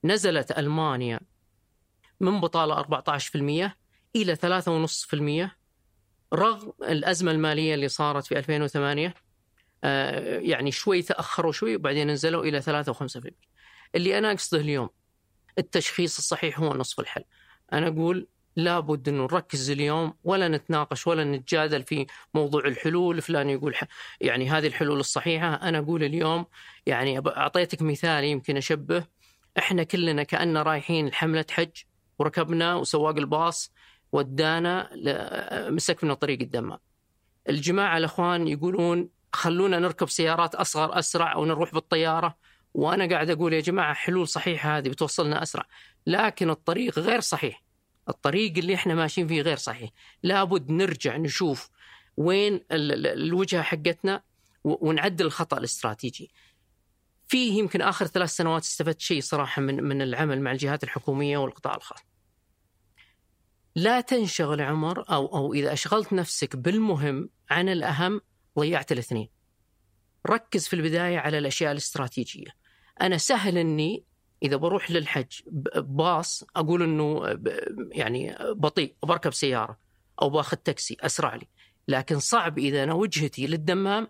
نزلت ألمانيا من بطالة 14% إلى 3.5% رغم الأزمة المالية اللي صارت في 2008 آه، يعني شوي تأخروا شوي وبعدين نزلوا إلى 3 و5%. اللي أنا أقصده اليوم التشخيص الصحيح هو نصف الحل. أنا أقول لابد إنه نركز اليوم ولا نتناقش ولا نتجادل في موضوع الحلول فلان يقول يعني هذه الحلول الصحيحة أنا أقول اليوم يعني أعطيتك مثال يمكن أشبه إحنا كلنا كأننا رايحين لحملة حج وركبنا وسواق الباص ودانا مسكنا طريق الدمام الجماعة الأخوان يقولون خلونا نركب سيارات أصغر أسرع أو نروح بالطيارة. وأنا قاعد أقول يا جماعة حلول صحيحة هذه بتوصلنا أسرع. لكن الطريق غير صحيح. الطريق اللي إحنا ماشيين فيه غير صحيح. لابد نرجع نشوف وين ال- ال- الوجهة حقتنا ونعدل الخطأ الاستراتيجي. فيه يمكن آخر ثلاث سنوات استفدت شيء صراحة من, من العمل مع الجهات الحكومية والقطاع الخاص. لا تنشغل عمر أو, أو إذا أشغلت نفسك بالمهم عن الأهم ضيعت الاثنين. ركز في البداية على الأشياء الاستراتيجية. أنا سهل أني إذا بروح للحج باص أقول أنه يعني بطيء بركب سيارة أو باخذ تاكسي أسرع لي. لكن صعب إذا أنا وجهتي للدمام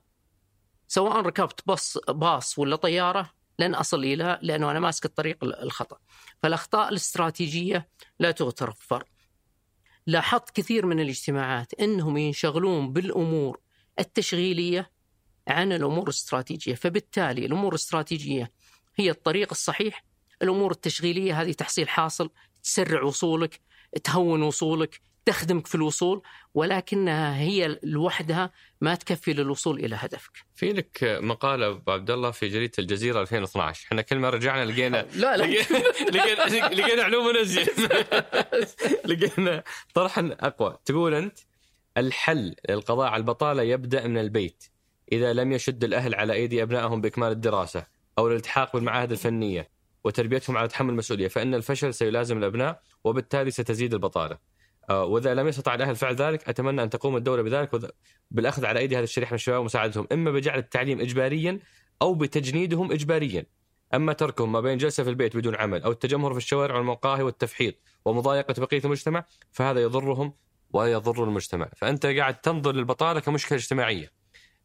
سواء ركبت باص باص ولا طيارة لن أصل إلى لأنه أنا ماسك الطريق ال- الخطأ. فالأخطاء الاستراتيجية لا تغتفر لاحظت كثير من الاجتماعات أنهم ينشغلون بالأمور التشغيلية عن الأمور الاستراتيجية. فبالتالي الأمور الاستراتيجية هي الطريق الصحيح. الأمور التشغيلية هذه تحصيل حاصل تسرع وصولك تهون وصولك تخدمك في الوصول ولكنها هي لوحدها ما تكفي للوصول إلى هدفك. في لك مقالة أبو عبد الله في جريدة الجزيرة 2012 إحنا كل ما رجعنا لقينا (laughs) لا لا. (laughs) لقينا لقينا علوم (laughs) لقينا طرحا أقوى. تقول أنت الحل للقضاء على البطالة يبدأ من البيت إذا لم يشد الأهل على أيدي أبنائهم بإكمال الدراسة أو الالتحاق بالمعاهد الفنية وتربيتهم على تحمل المسؤولية فإن الفشل سيلازم الأبناء وبالتالي ستزيد البطالة. آه، وإذا لم يستطع الأهل فعل ذلك أتمنى أن تقوم الدولة بذلك بالأخذ على أيدي هذه الشريحه من الشباب ومساعدتهم إما بجعل التعليم اجباريا أو بتجنيدهم اجباريا. أما تركهم ما بين جلسة في البيت بدون عمل أو التجمهر في الشوارع والمقاهي والتفحيط ومضايقة بقية المجتمع فهذا يضرهم ويضر المجتمع. فأنت قاعد تنظر للبطالة كمشكلة اجتماعية.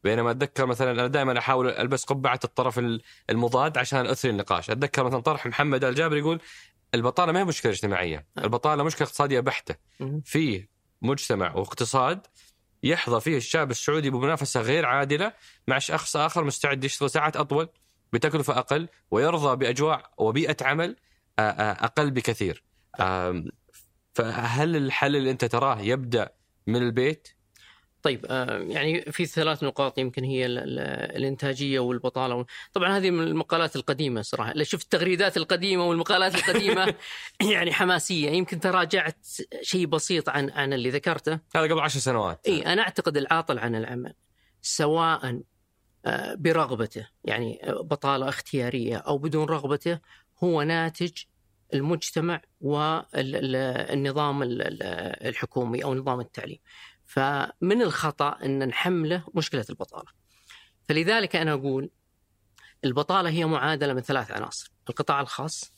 بينما أتذكر مثلا أنا دائما أحاول ألبس قبعة الطرف المضاد عشان اثري النقاش. أتذكر مثلا طرح محمد الجابر يقول البطالة ما هي مشكلة اجتماعية. البطالة مشكلة اقتصادية بحتة. مم. فيه مجتمع واقتصاد يحظى فيه الشاب السعودي بمنافسة غير عادلة مع شخص آخر مستعد يشتغل ساعات أطول بتكلفة أقل ويرضى بأجواء وبيئة عمل أقل بكثير. فهل الحل اللي أنت تراه يبدأ من البيت؟ طيب آه، يعني في ثلاث نقاط يمكن هي ال- ال- الإنتاجية والبطالة طبعا هذه من المقالات القديمة صراحة شفت التغريدات القديمة والمقالات القديمة (laughs) يعني حماسية يمكن تراجعت شيء بسيط عن عن اللي ذكرته هذا قبل عشر سنوات. إي أنا أعتقد العاطل عن العمل سواء آه، برغبته يعني بطالة اختيارية أو بدون رغبته هو ناتج المجتمع والنظام الحكومي أو نظام التعليم. فمن الخطأ أن نحمله مشكلة البطالة. فلذلك أنا أقول البطالة هي معادلة من ثلاث عناصر، القطاع الخاص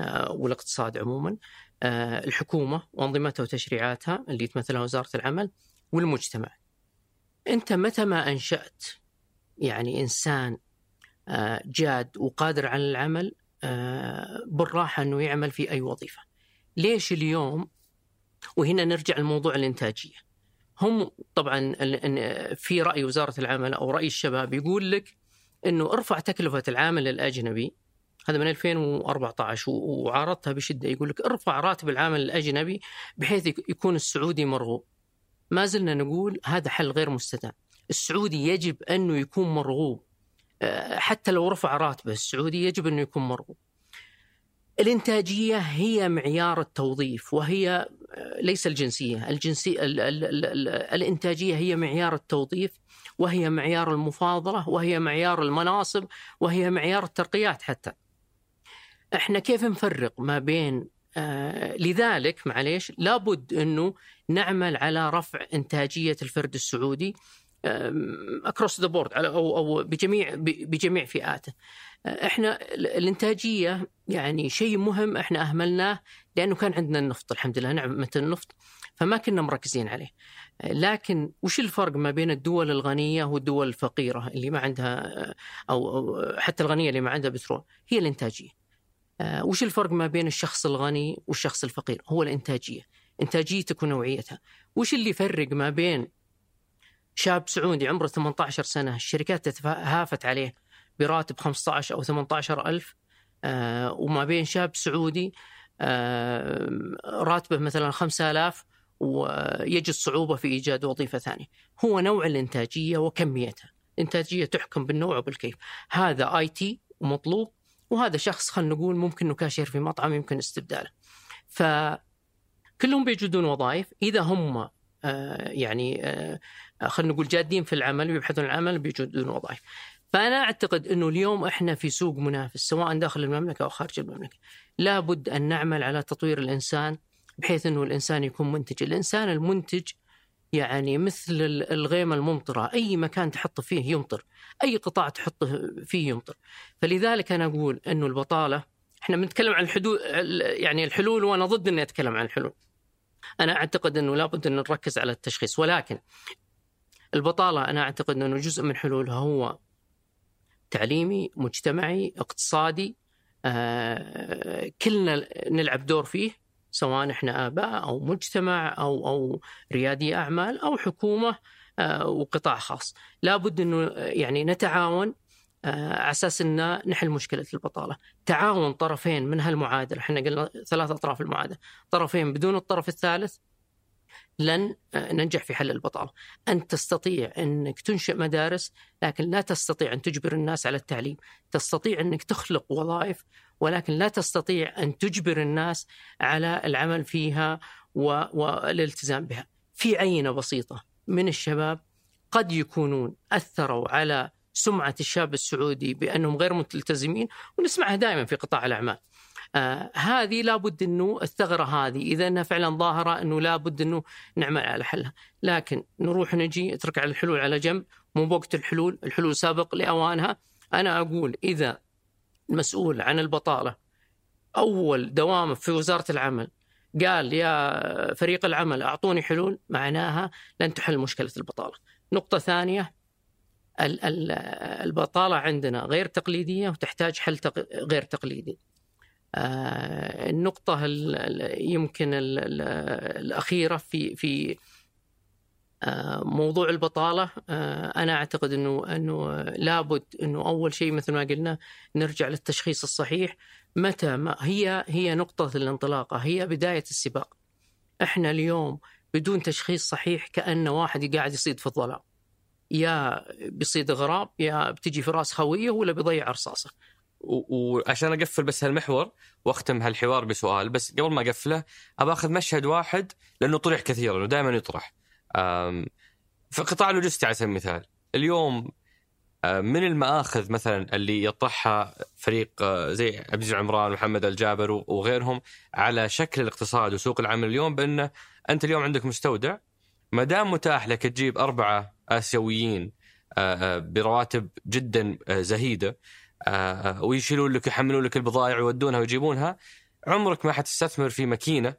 آه، والاقتصاد عموما، آه، الحكومة وأنظمتها وتشريعاتها اللي تمثلها وزارة العمل، والمجتمع. أنت متى ما أنشأت يعني إنسان آه، جاد وقادر على العمل بالراحة إنه يعمل في أي وظيفة. ليش اليوم وهنا نرجع لموضوع الإنتاجية. هم طبعا في رأي وزارة العمل أو رأي الشباب يقول لك إنه ارفع تكلفة العامل الأجنبي هذا من 2014 و- وعارضتها بشدة يقول لك ارفع راتب العامل الأجنبي بحيث يك- يكون السعودي مرغوب. ما زلنا نقول هذا حل غير مستدام. السعودي يجب أنه يكون مرغوب آه، حتى لو رفع راتبه السعودي يجب انه يكون مرغوب. الإنتاجية هي معيار التوظيف وهي آه، ليس الجنسية، الجنسيه ال ال ال ال الإنتاجية هي معيار التوظيف وهي معيار المفاضلة وهي معيار المناصب وهي معيار الترقيات حتى. إحنا كيف نفرق ما بين آه لذلك معليش لابد أنه نعمل على رفع إنتاجية الفرد السعودي across the board أو أو بجميع بجميع فئاته. آه، إحنا ال- الإنتاجية يعني شيء مهم إحنا أهملناه لأنه كان عندنا النفط الحمد لله نعمة النفط فما كنا مركزين عليه. آه، لكن وش الفرق ما بين الدول الغنية والدول الفقيرة اللي ما عندها آه، أو حتى الغنية اللي ما عندها بترول؟ هي الإنتاجية. وش الفرق ما بين الشخص الغني والشخص الفقير؟ هو الإنتاجية. إنتاجيتك ونوعيتها. وش اللي يفرق ما بين شاب سعودي عمره 18 سنة الشركات تتهافت عليه براتب 15 أو 18 ألف آه، وما بين شاب سعودي آه، راتبه مثلا 5000 ويجد صعوبة في إيجاد وظيفة ثانية. هو نوع الإنتاجية وكميتها. الإنتاجية تحكم بالنوع وبالكيف. هذا IT ومطلوب وهذا شخص خلينا نقول ممكن كاشير في مطعم يمكن استبداله. ف كلهم بيجدون وظائف. إذا هم يعني آه خلينا نقول جادين في العمل ويبحثون عن العمل بيجدون وظائف. فأنا أعتقد إنه اليوم إحنا في سوق منافس سواء داخل المملكة أو خارج المملكة. لابد أن نعمل على تطوير الإنسان بحيث إنه الإنسان يكون منتج، الإنسان المنتج يعني مثل الغيمة الممطرة. أي مكان تحطه فيه يمطر. أي قطاع تحطه فيه يمطر. فلذلك أنا أقول أنه البطالة إحنا بنتكلم عن الحدود يعني الحلول وأنا ضد أني أتكلم عن الحلول. أنا أعتقد أنه لابد أن نركز على التشخيص ولكن البطالة أنا أعتقد أنه جزء من حلولها هو تعليمي مجتمعي اقتصادي آه كلنا نلعب دور فيه سواء إحنا آباء أو مجتمع أو أو ريادي أعمال أو حكومة آه، وقطاع خاص. لابد إنه يعني نتعاون على أساس ان نحل مشكلة البطالة، تعاون طرفين من هالمعادلة، إحنا قلنا ثلاث أطراف المعادلة، طرفين بدون الطرف الثالث لن آه، ننجح في حل البطالة، أنت تستطيع إنك تنشئ مدارس لكن لا تستطيع أن تجبر الناس على التعليم، تستطيع إنك تخلق وظائف ولكن لا تستطيع أن تجبر الناس على العمل فيها والالتزام بها. في عينة بسيطة من الشباب قد يكونون أثروا على سمعة الشاب السعودي بأنهم غير ملتزمين ونسمعها دائما في قطاع الأعمال. آه هذه لابد أنه الثغرة هذه إذا أنها فعلا ظاهرة أنه لابد أنه نعمل على حلها، لكن نروح نجي اترك على الحلول على جنب مو بوقت الحلول، الحلول سابق لأوانها، أنا أقول إذا المسؤول عن البطالة أول دوام في وزارة العمل قال يا فريق العمل أعطوني حلول معناها لن تحل مشكلة البطالة. نقطة ثانية البطالة عندنا غير تقليدية وتحتاج حل غير تقليدي. آه، النقطة يمكن الأخيرة في في آه، موضوع البطالة آه، أنا أعتقد إنه إنه لابد إنه أول شيء مثل ما قلنا نرجع للتشخيص الصحيح. متى؟ ما هي هي نقطة الانطلاقة هي بداية السباق. إحنا اليوم بدون تشخيص صحيح كأن واحد قاعد يصيد في الظلام. يا بيصيد غراب يا بتجي في راس خوية ولا بيضيع رصاصه. وعشان أقفل بس هالمحور وأختم هالحوار بسؤال بس قبل ما أقفله أبى أخذ مشهد واحد لأنه طرح كثيرا ودائما يطرح. في قطاع اللوجستي على سبيل المثال اليوم من المآخذ مثلا اللي يطرحها فريق زي عبد العزيز عمران ومحمد الجابر وغيرهم على شكل الاقتصاد وسوق العمل اليوم بأنه أنت اليوم عندك مستودع ما دام متاح لك تجيب أربعة آسيويين برواتب جدا زهيدة ويشيلون لك يحملون لك البضائع ويودونها ويجيبونها. عمرك ما حتستثمر في ماكينة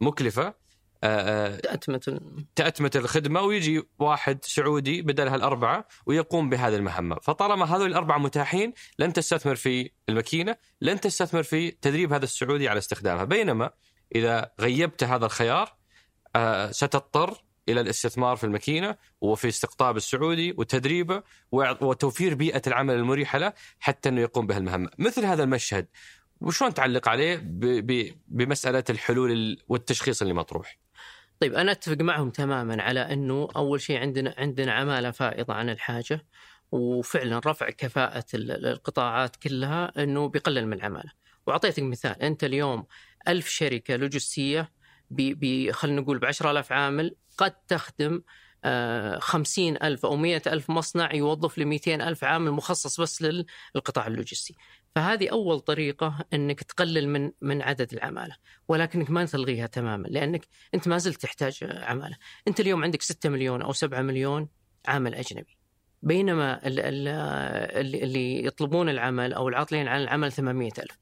مكلفة تأتمة تأتمة الخدمة ويجي واحد سعودي بدل هالأربعة ويقوم بهذه المهمة. فطالما هذول الأربعة متاحين لن تستثمر في الماكينة لن تستثمر في تدريب هذا السعودي على استخدامها. بينما إذا غيبت هذا الخيار ستضطر إلى الاستثمار في الماكينة وفي استقطاب السعودي وتدريبه وتوفير بيئة العمل المريحة له حتى إنه يقوم بهالمهمة، مثل هذا المشهد وشلون تعلق عليه بمسألة الحلول والتشخيص اللي مطروح؟ طيب أنا أتفق معهم تماما على إنه أول شيء عندنا عندنا عمالة فائضة عن الحاجة وفعلا رفع كفاءة القطاعات كلها إنه بيقلل من العمالة وأعطيتك مثال أنت اليوم ألف شركة لوجستية ب خلينا نقول ب 10000 عامل قد تخدم آه، خمسين ألف أو مئة ألف مصنع يوظف لمئتين ألف عامل مخصص بس للقطاع اللوجستي. فهذه أول طريقة أنك تقلل من من عدد العمالة ولكنك ما تلغيها تماما لأنك أنت ما زلت تحتاج عمالة. أنت اليوم عندك 6 مليون أو 7 مليون عامل أجنبي. بينما اللي يطلبون العمل أو العاطلين عن العمل 800 ألف.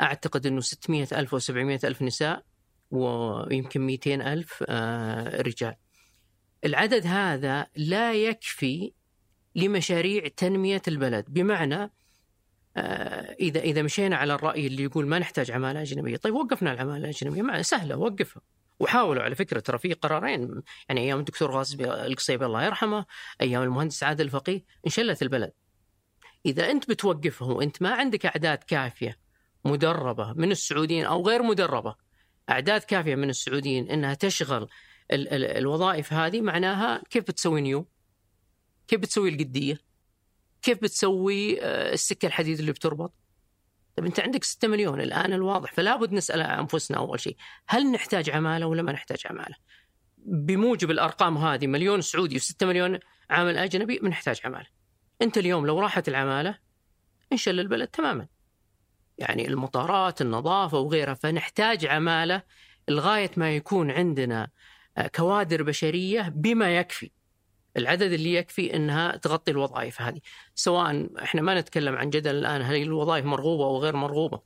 أعتقد أنه 600 ألف و 700 ألف نساء ويمكن 200 ألف آه، رجال. العدد هذا لا يكفي لمشاريع تنمية البلد. بمعنى آه، إذا إذا مشينا على الرأي اللي يقول ما نحتاج عمالة أجنبية، طيب وقفنا العمالة الأجنبية. سهلة وقفها وحاولوا على فكرة ترى في قرارين. يعني أيام الدكتور غازي القصيبي الله يرحمه، أيام المهندس عادل الفقيه انشلت البلد. إذا أنت بتوقفه وأنت ما عندك أعداد كافية مدربة من السعوديين أو غير مدربة أعداد كافية من السعوديين إنها تشغل ال ال الوظائف هذه معناها كيف بتسوي نيو؟ كيف بتسوي القديه؟ كيف بتسوي آه، السكة الحديد اللي بتربط؟ طيب أنت عندك 6 مليون الآن الواضح فلا بد نسأل أنفسنا أول شيء هل نحتاج عمالة ولا ما نحتاج عمالة؟ بموجب الأرقام هذه مليون سعودي و6 مليون عامل أجنبي بنحتاج عمالة. أنت اليوم لو راحت العمالة انشل البلد تماما. يعني المطارات، النظافة وغيرها فنحتاج عمالة لغاية ما يكون عندنا آه، كوادر بشرية بما يكفي. العدد اللي يكفي إنها تغطي الوظائف هذه، سواء إحنا ما نتكلم عن جدل الآن هل الوظائف مرغوبة أو غير مرغوبة.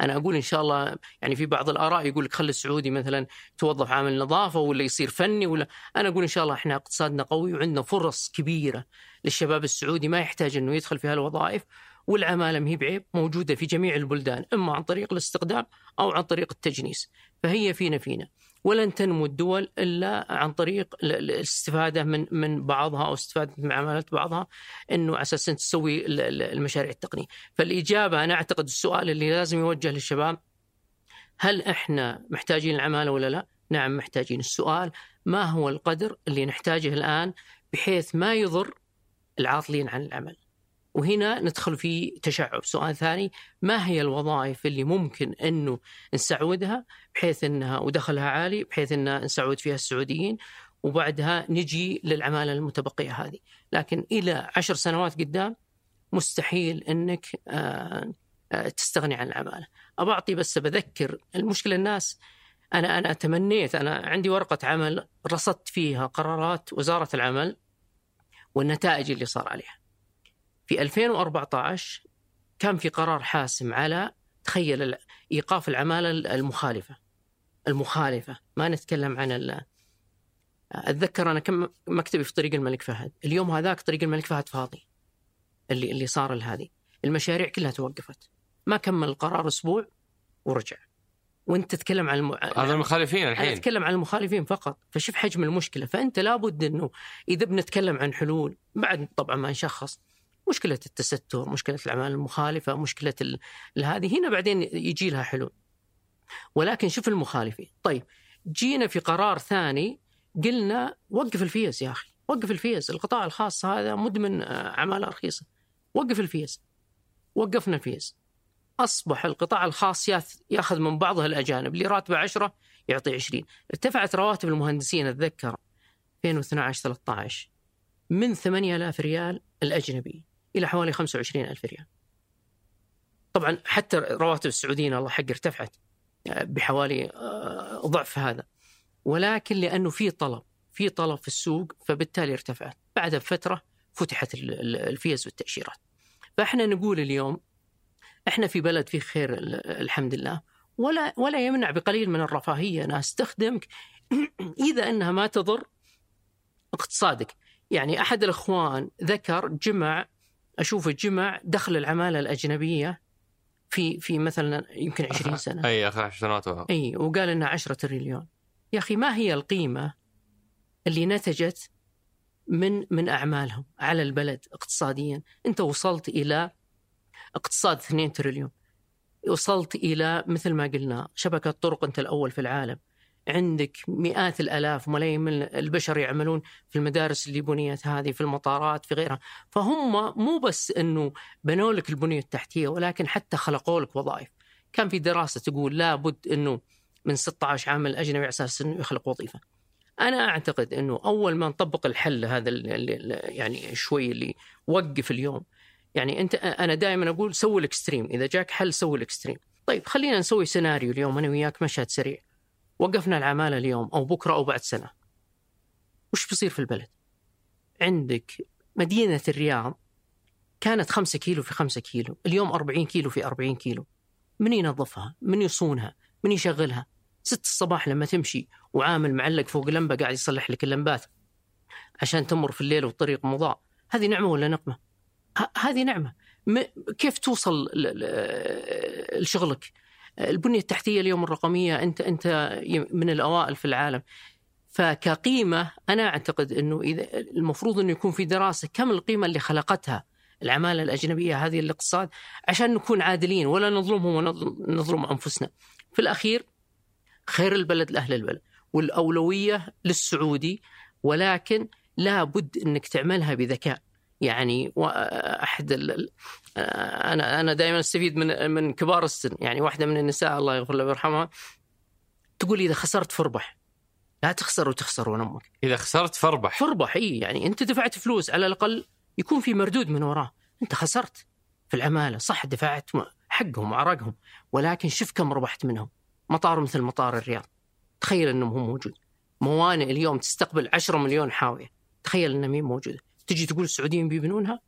أنا أقول إن شاء الله يعني في بعض الآراء يقول لك خلي السعودي مثلا توظف عامل نظافة ولا يصير فني ولا أنا أقول إن شاء الله إحنا اقتصادنا قوي وعندنا فرص كبيرة للشباب السعودي ما يحتاج إنه يدخل في هالوظائف والعمالة ما هي بعيب موجودة في جميع البلدان إما عن طريق الاستقدام أو عن طريق التجنيس فهي فينا فينا ولن تنمو الدول إلا عن طريق الاستفادة من من بعضها أو استفادة من عمالة بعضها إنه على أساس تسوي المشاريع التقنية، فالإجابة أنا أعتقد السؤال اللي لازم يوجه للشباب هل إحنا محتاجين العمالة ولا لا؟ نعم محتاجين، السؤال ما هو القدر اللي نحتاجه الآن بحيث ما يضر العاطلين عن العمل. وهنا ندخل في تشعب. سؤال ثاني ما هي الوظائف اللي ممكن إنه نسعودها بحيث إنها ودخلها عالي بحيث ان نسعود فيها السعوديين وبعدها نجي للعمالة المتبقية هذه. لكن إلى عشر سنوات قدام مستحيل إنك آه، آه، تستغني عن العمالة. أبى أعطي بس بذكر المشكلة الناس. أنا أنا تمنيت أنا عندي ورقة عمل رصدت فيها قرارات وزارة العمل والنتائج اللي صار عليها. في 2014 كان في قرار حاسم على تخيل إيقاف العمالة المخالفة. المخالفة. ما نتكلم عن ال أتذكر أنا كم مكتبي في طريق الملك فهد. اليوم هذاك طريق الملك فهد فاضي. اللي اللي صار هذه المشاريع كلها توقفت. ما كمل القرار أسبوع ورجع. وأنت تتكلم عن الم... هذا المخالفين الحين. أنا أتكلم عن المخالفين فقط. فشوف حجم المشكلة. فأنت لابد إنه إذا بنتكلم عن حلول بعد طبعا ما نشخص مشكلة التستر مشكلة الأعمال المخالفة مشكلة. هذه هنا بعدين يجي لها حلول. ولكن شوف المخالفين. طيب جينا في قرار ثاني قلنا وقف الفيز يا أخي وقف الفيز. القطاع الخاص هذا مدمن آه، عماله رخيصة. وقف الفيز. وقفنا الفيز. أصبح القطاع الخاص ياخذ من بعضه الأجانب. اللي راتبه 10 يعطي 20 ارتفعت رواتب المهندسين أتذكر. 2012 13 من 8000 ريال الاجنبي إلى حوالي 25 ألف ريال. طبعا حتى رواتب السعوديين الله حق ارتفعت آه، بحوالي آه، ضعف هذا. ولكن لأنه في طلب في طلب في السوق فبالتالي ارتفعت. بعدها بفتره فتحت الفيز والتأشيرات. فإحنا نقول اليوم إحنا في بلد فيه خير الحمد لله ولا ولا يمنع بقليل من الرفاهية ناس تخدمك (clears throat) إذا إنها ما تضر اقتصادك. يعني أحد الإخوان ذكر جمع أشوف جمع دخل العمالة الأجنبية في في مثلا يمكن 20 (laughs) سنة. أي اخر 10 سنوات أي وقال إنها 10 تريليون. يا أخي ما هي القيمة اللي نتجت من من أعمالهم على البلد اقتصاديا؟ أنت وصلت إلى اقتصاد 2 تريليون. وصلت إلى مثل ما قلنا شبكة طرق أنت الأول في العالم. عندك مئات الآلاف ملايين من البشر يعملون في المدارس اللي بنيت هذه في المطارات في غيرها. فهم مو بس إنه بنوا لك البنية التحتية ولكن حتى خلقوا لك وظائف. كان في دراسة تقول لابد إنه من 16 عامل اجنبي على أساس إنه يخلق وظيفة. أنا أعتقد إنه أول ما نطبق الحل هذا اللي يعني شوي اللي وقف اليوم يعني أنت أنا دائما أقول سوي ال extreme. إذا جاك حل سوي ال extreme. طيب خلينا نسوي سيناريو اليوم أنا وياك مشهد سريع. وقفنا العمالة اليوم أو بكرة أو بعد سنة. وش بيصير في البلد؟ عندك مدينة الرياض كانت خمسة كيلو في خمسة كيلو اليوم أربعين كيلو في أربعين كيلو. من ينظفها؟ من يصونها؟ من يشغلها؟ ست الصباح لما تمشي وعامل معلق فوق لمبة قاعد يصلح لك اللمبات عشان تمر في الليل والطريق مضاء. هذه نعمة ولا نقمة؟ هذه نعمة. كيف توصل لشغلك؟ البنية التحتية اليوم الرقمية أنت أنت من الأوائل في العالم فكقيمة أنا أعتقد إنه إذا المفروض إنه يكون في دراسة كم القيمة اللي خلقتها العمالة الأجنبية هذه الاقتصاد عشان نكون عادلين ولا نظلمهم ونظلم أنفسنا. في الأخير خير البلد لأهل البلد والأولوية للسعودي ولكن لابد إنك تعملها بذكاء. يعني أحد أنا أنا دائما أستفيد من من كبار السن. يعني واحدة من النساء الله يغفر لها ويرحمها تقول إذا خسرت فربح. لا تخسر وتخسر ونمك إذا خسرت فربح. فربح إي يعني أنت دفعت فلوس على الأقل يكون في مردود من وراه. أنت خسرت في العمالة صح دفعت حقهم وعرقهم ولكن شوف كم ربحت منهم. مطار مثل مطار الرياض. تخيل أنه هو موجود. موانئ اليوم تستقبل 10 مليون حاوية. تخيل انها مين موجوده تجي تقول السعوديين بيبنونها؟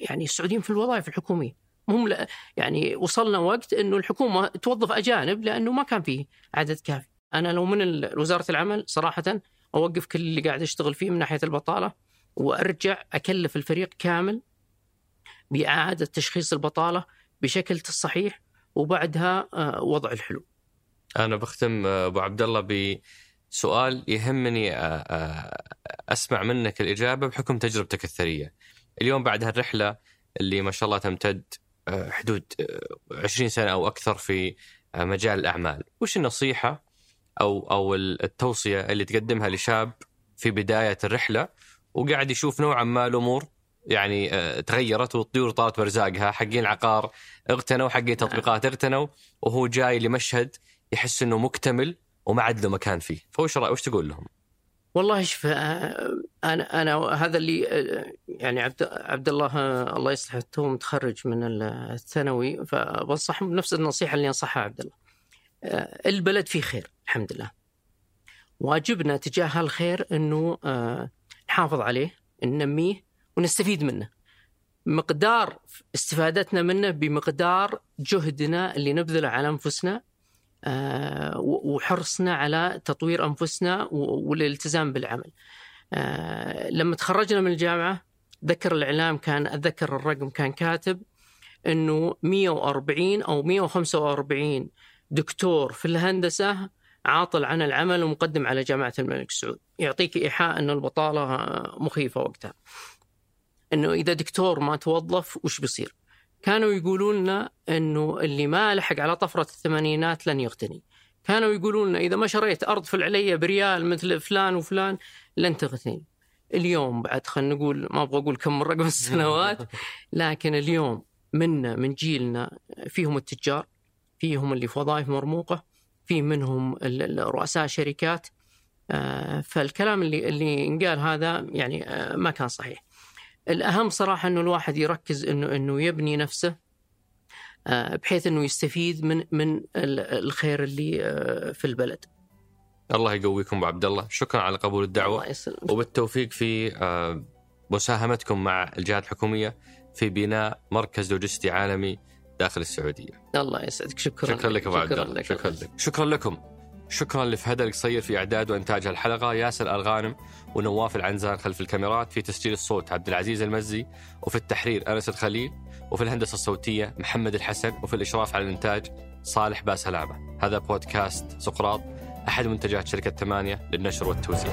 يعني السعوديين في الوظائف الحكومية هم يعني وصلنا وقت إنه الحكومة توظف أجانب لأنه ما كان فيه عدد كافي أنا لو من وزارة العمل صراحة أوقف كل اللي قاعد أشتغل فيه من ناحية البطالة وأرجع أكلف الفريق كامل بإعادة تشخيص البطالة بشكل صحيح وبعدها آه، وضع الحلول. أنا بختم آه، أبو عبد الله بسؤال يهمني آه، أسمع منك الإجابة بحكم تجربتك الثرية. اليوم بعد هالرحلة اللي ما شاء الله تمتد حدود 20 سنة أو أكثر في مجال الأعمال، وش النصيحة أو أو التوصية اللي تقدمها لشاب في بداية الرحلة وقاعد يشوف نوعا ما الأمور؟ يعني آه، تغيرت والطيور طارت برزاقها حقين العقار اغتنوا حقين تطبيقات اغتنوا وهو جاي لمشهد يحس إنه مكتمل وما عاد له مكان فيه. فوش وش تقول لهم؟ والله شوف آه، أنا أنا هذا اللي آه، يعني عبد عبد الله الله يصلحه تو متخرج من الثانوي فبنصح بنفس النصيحة اللي انصحها عبد الله البلد فيه خير الحمد لله. واجبنا تجاه هالخير إنه آه، نحافظ عليه ننميه ونستفيد منه. مقدار استفادتنا منه بمقدار جهدنا اللي نبذله على أنفسنا آه، وحرصنا على تطوير أنفسنا والالتزام بالعمل. آه، لما تخرجنا من الجامعة ذكر الإعلام كان أتذكر الرقم كان كاتب إنه 140 أو 145 دكتور في الهندسة عاطل عن العمل ومقدم على جامعة الملك سعود. يعطيك إيحاء أن البطالة مخيفة وقتها. أنه إذا دكتور ما توظف وش بيصير؟ كانوا يقولون لنا أنه اللي ما لحق على طفرة الثمانينات لن يغتني. كانوا يقولون لنا إذا ما شريت أرض في العلية بريال مثل فلان وفلان لن تغتني. اليوم بعد خلينا نقول ما أبغى أقول كم رقم السنوات (laughs) لكن اليوم منا من جيلنا فيهم التجار فيهم اللي في وظائف مرموقة في منهم رؤساء شركات. آه، فالكلام اللي اللي انقال هذا يعني آه، ما كان صحيح. الأهم صراحة إنه الواحد يركز انه إنه يبني نفسه آه، بحيث إنه يستفيد من من الخير اللي في البلد. الله يقويكم أبو عبد الله، شكرا على قبول الدعوة. الله يسلمك. وبالتوفيق في مساهمتكم مع الجهات الحكومية في بناء مركز لوجستي عالمي داخل السعودية. الله يسعدك. شكرا شكرا لك أبو عبد الله. شكرا لك. شكرا لكم. شكرا لفهد القصير في إعداد وإنتاج الحلقة ياسر ألغانم ونواف العنزان خلف الكاميرات في تسجيل الصوت عبد العزيز المزي وفي التحرير أنس الخليل وفي الهندسة الصوتية محمد الحسن وفي الإشراف على الإنتاج صالح باسلامة. هذا بودكاست سقراط أحد منتجات شركة ثمانية للنشر والتوزيع.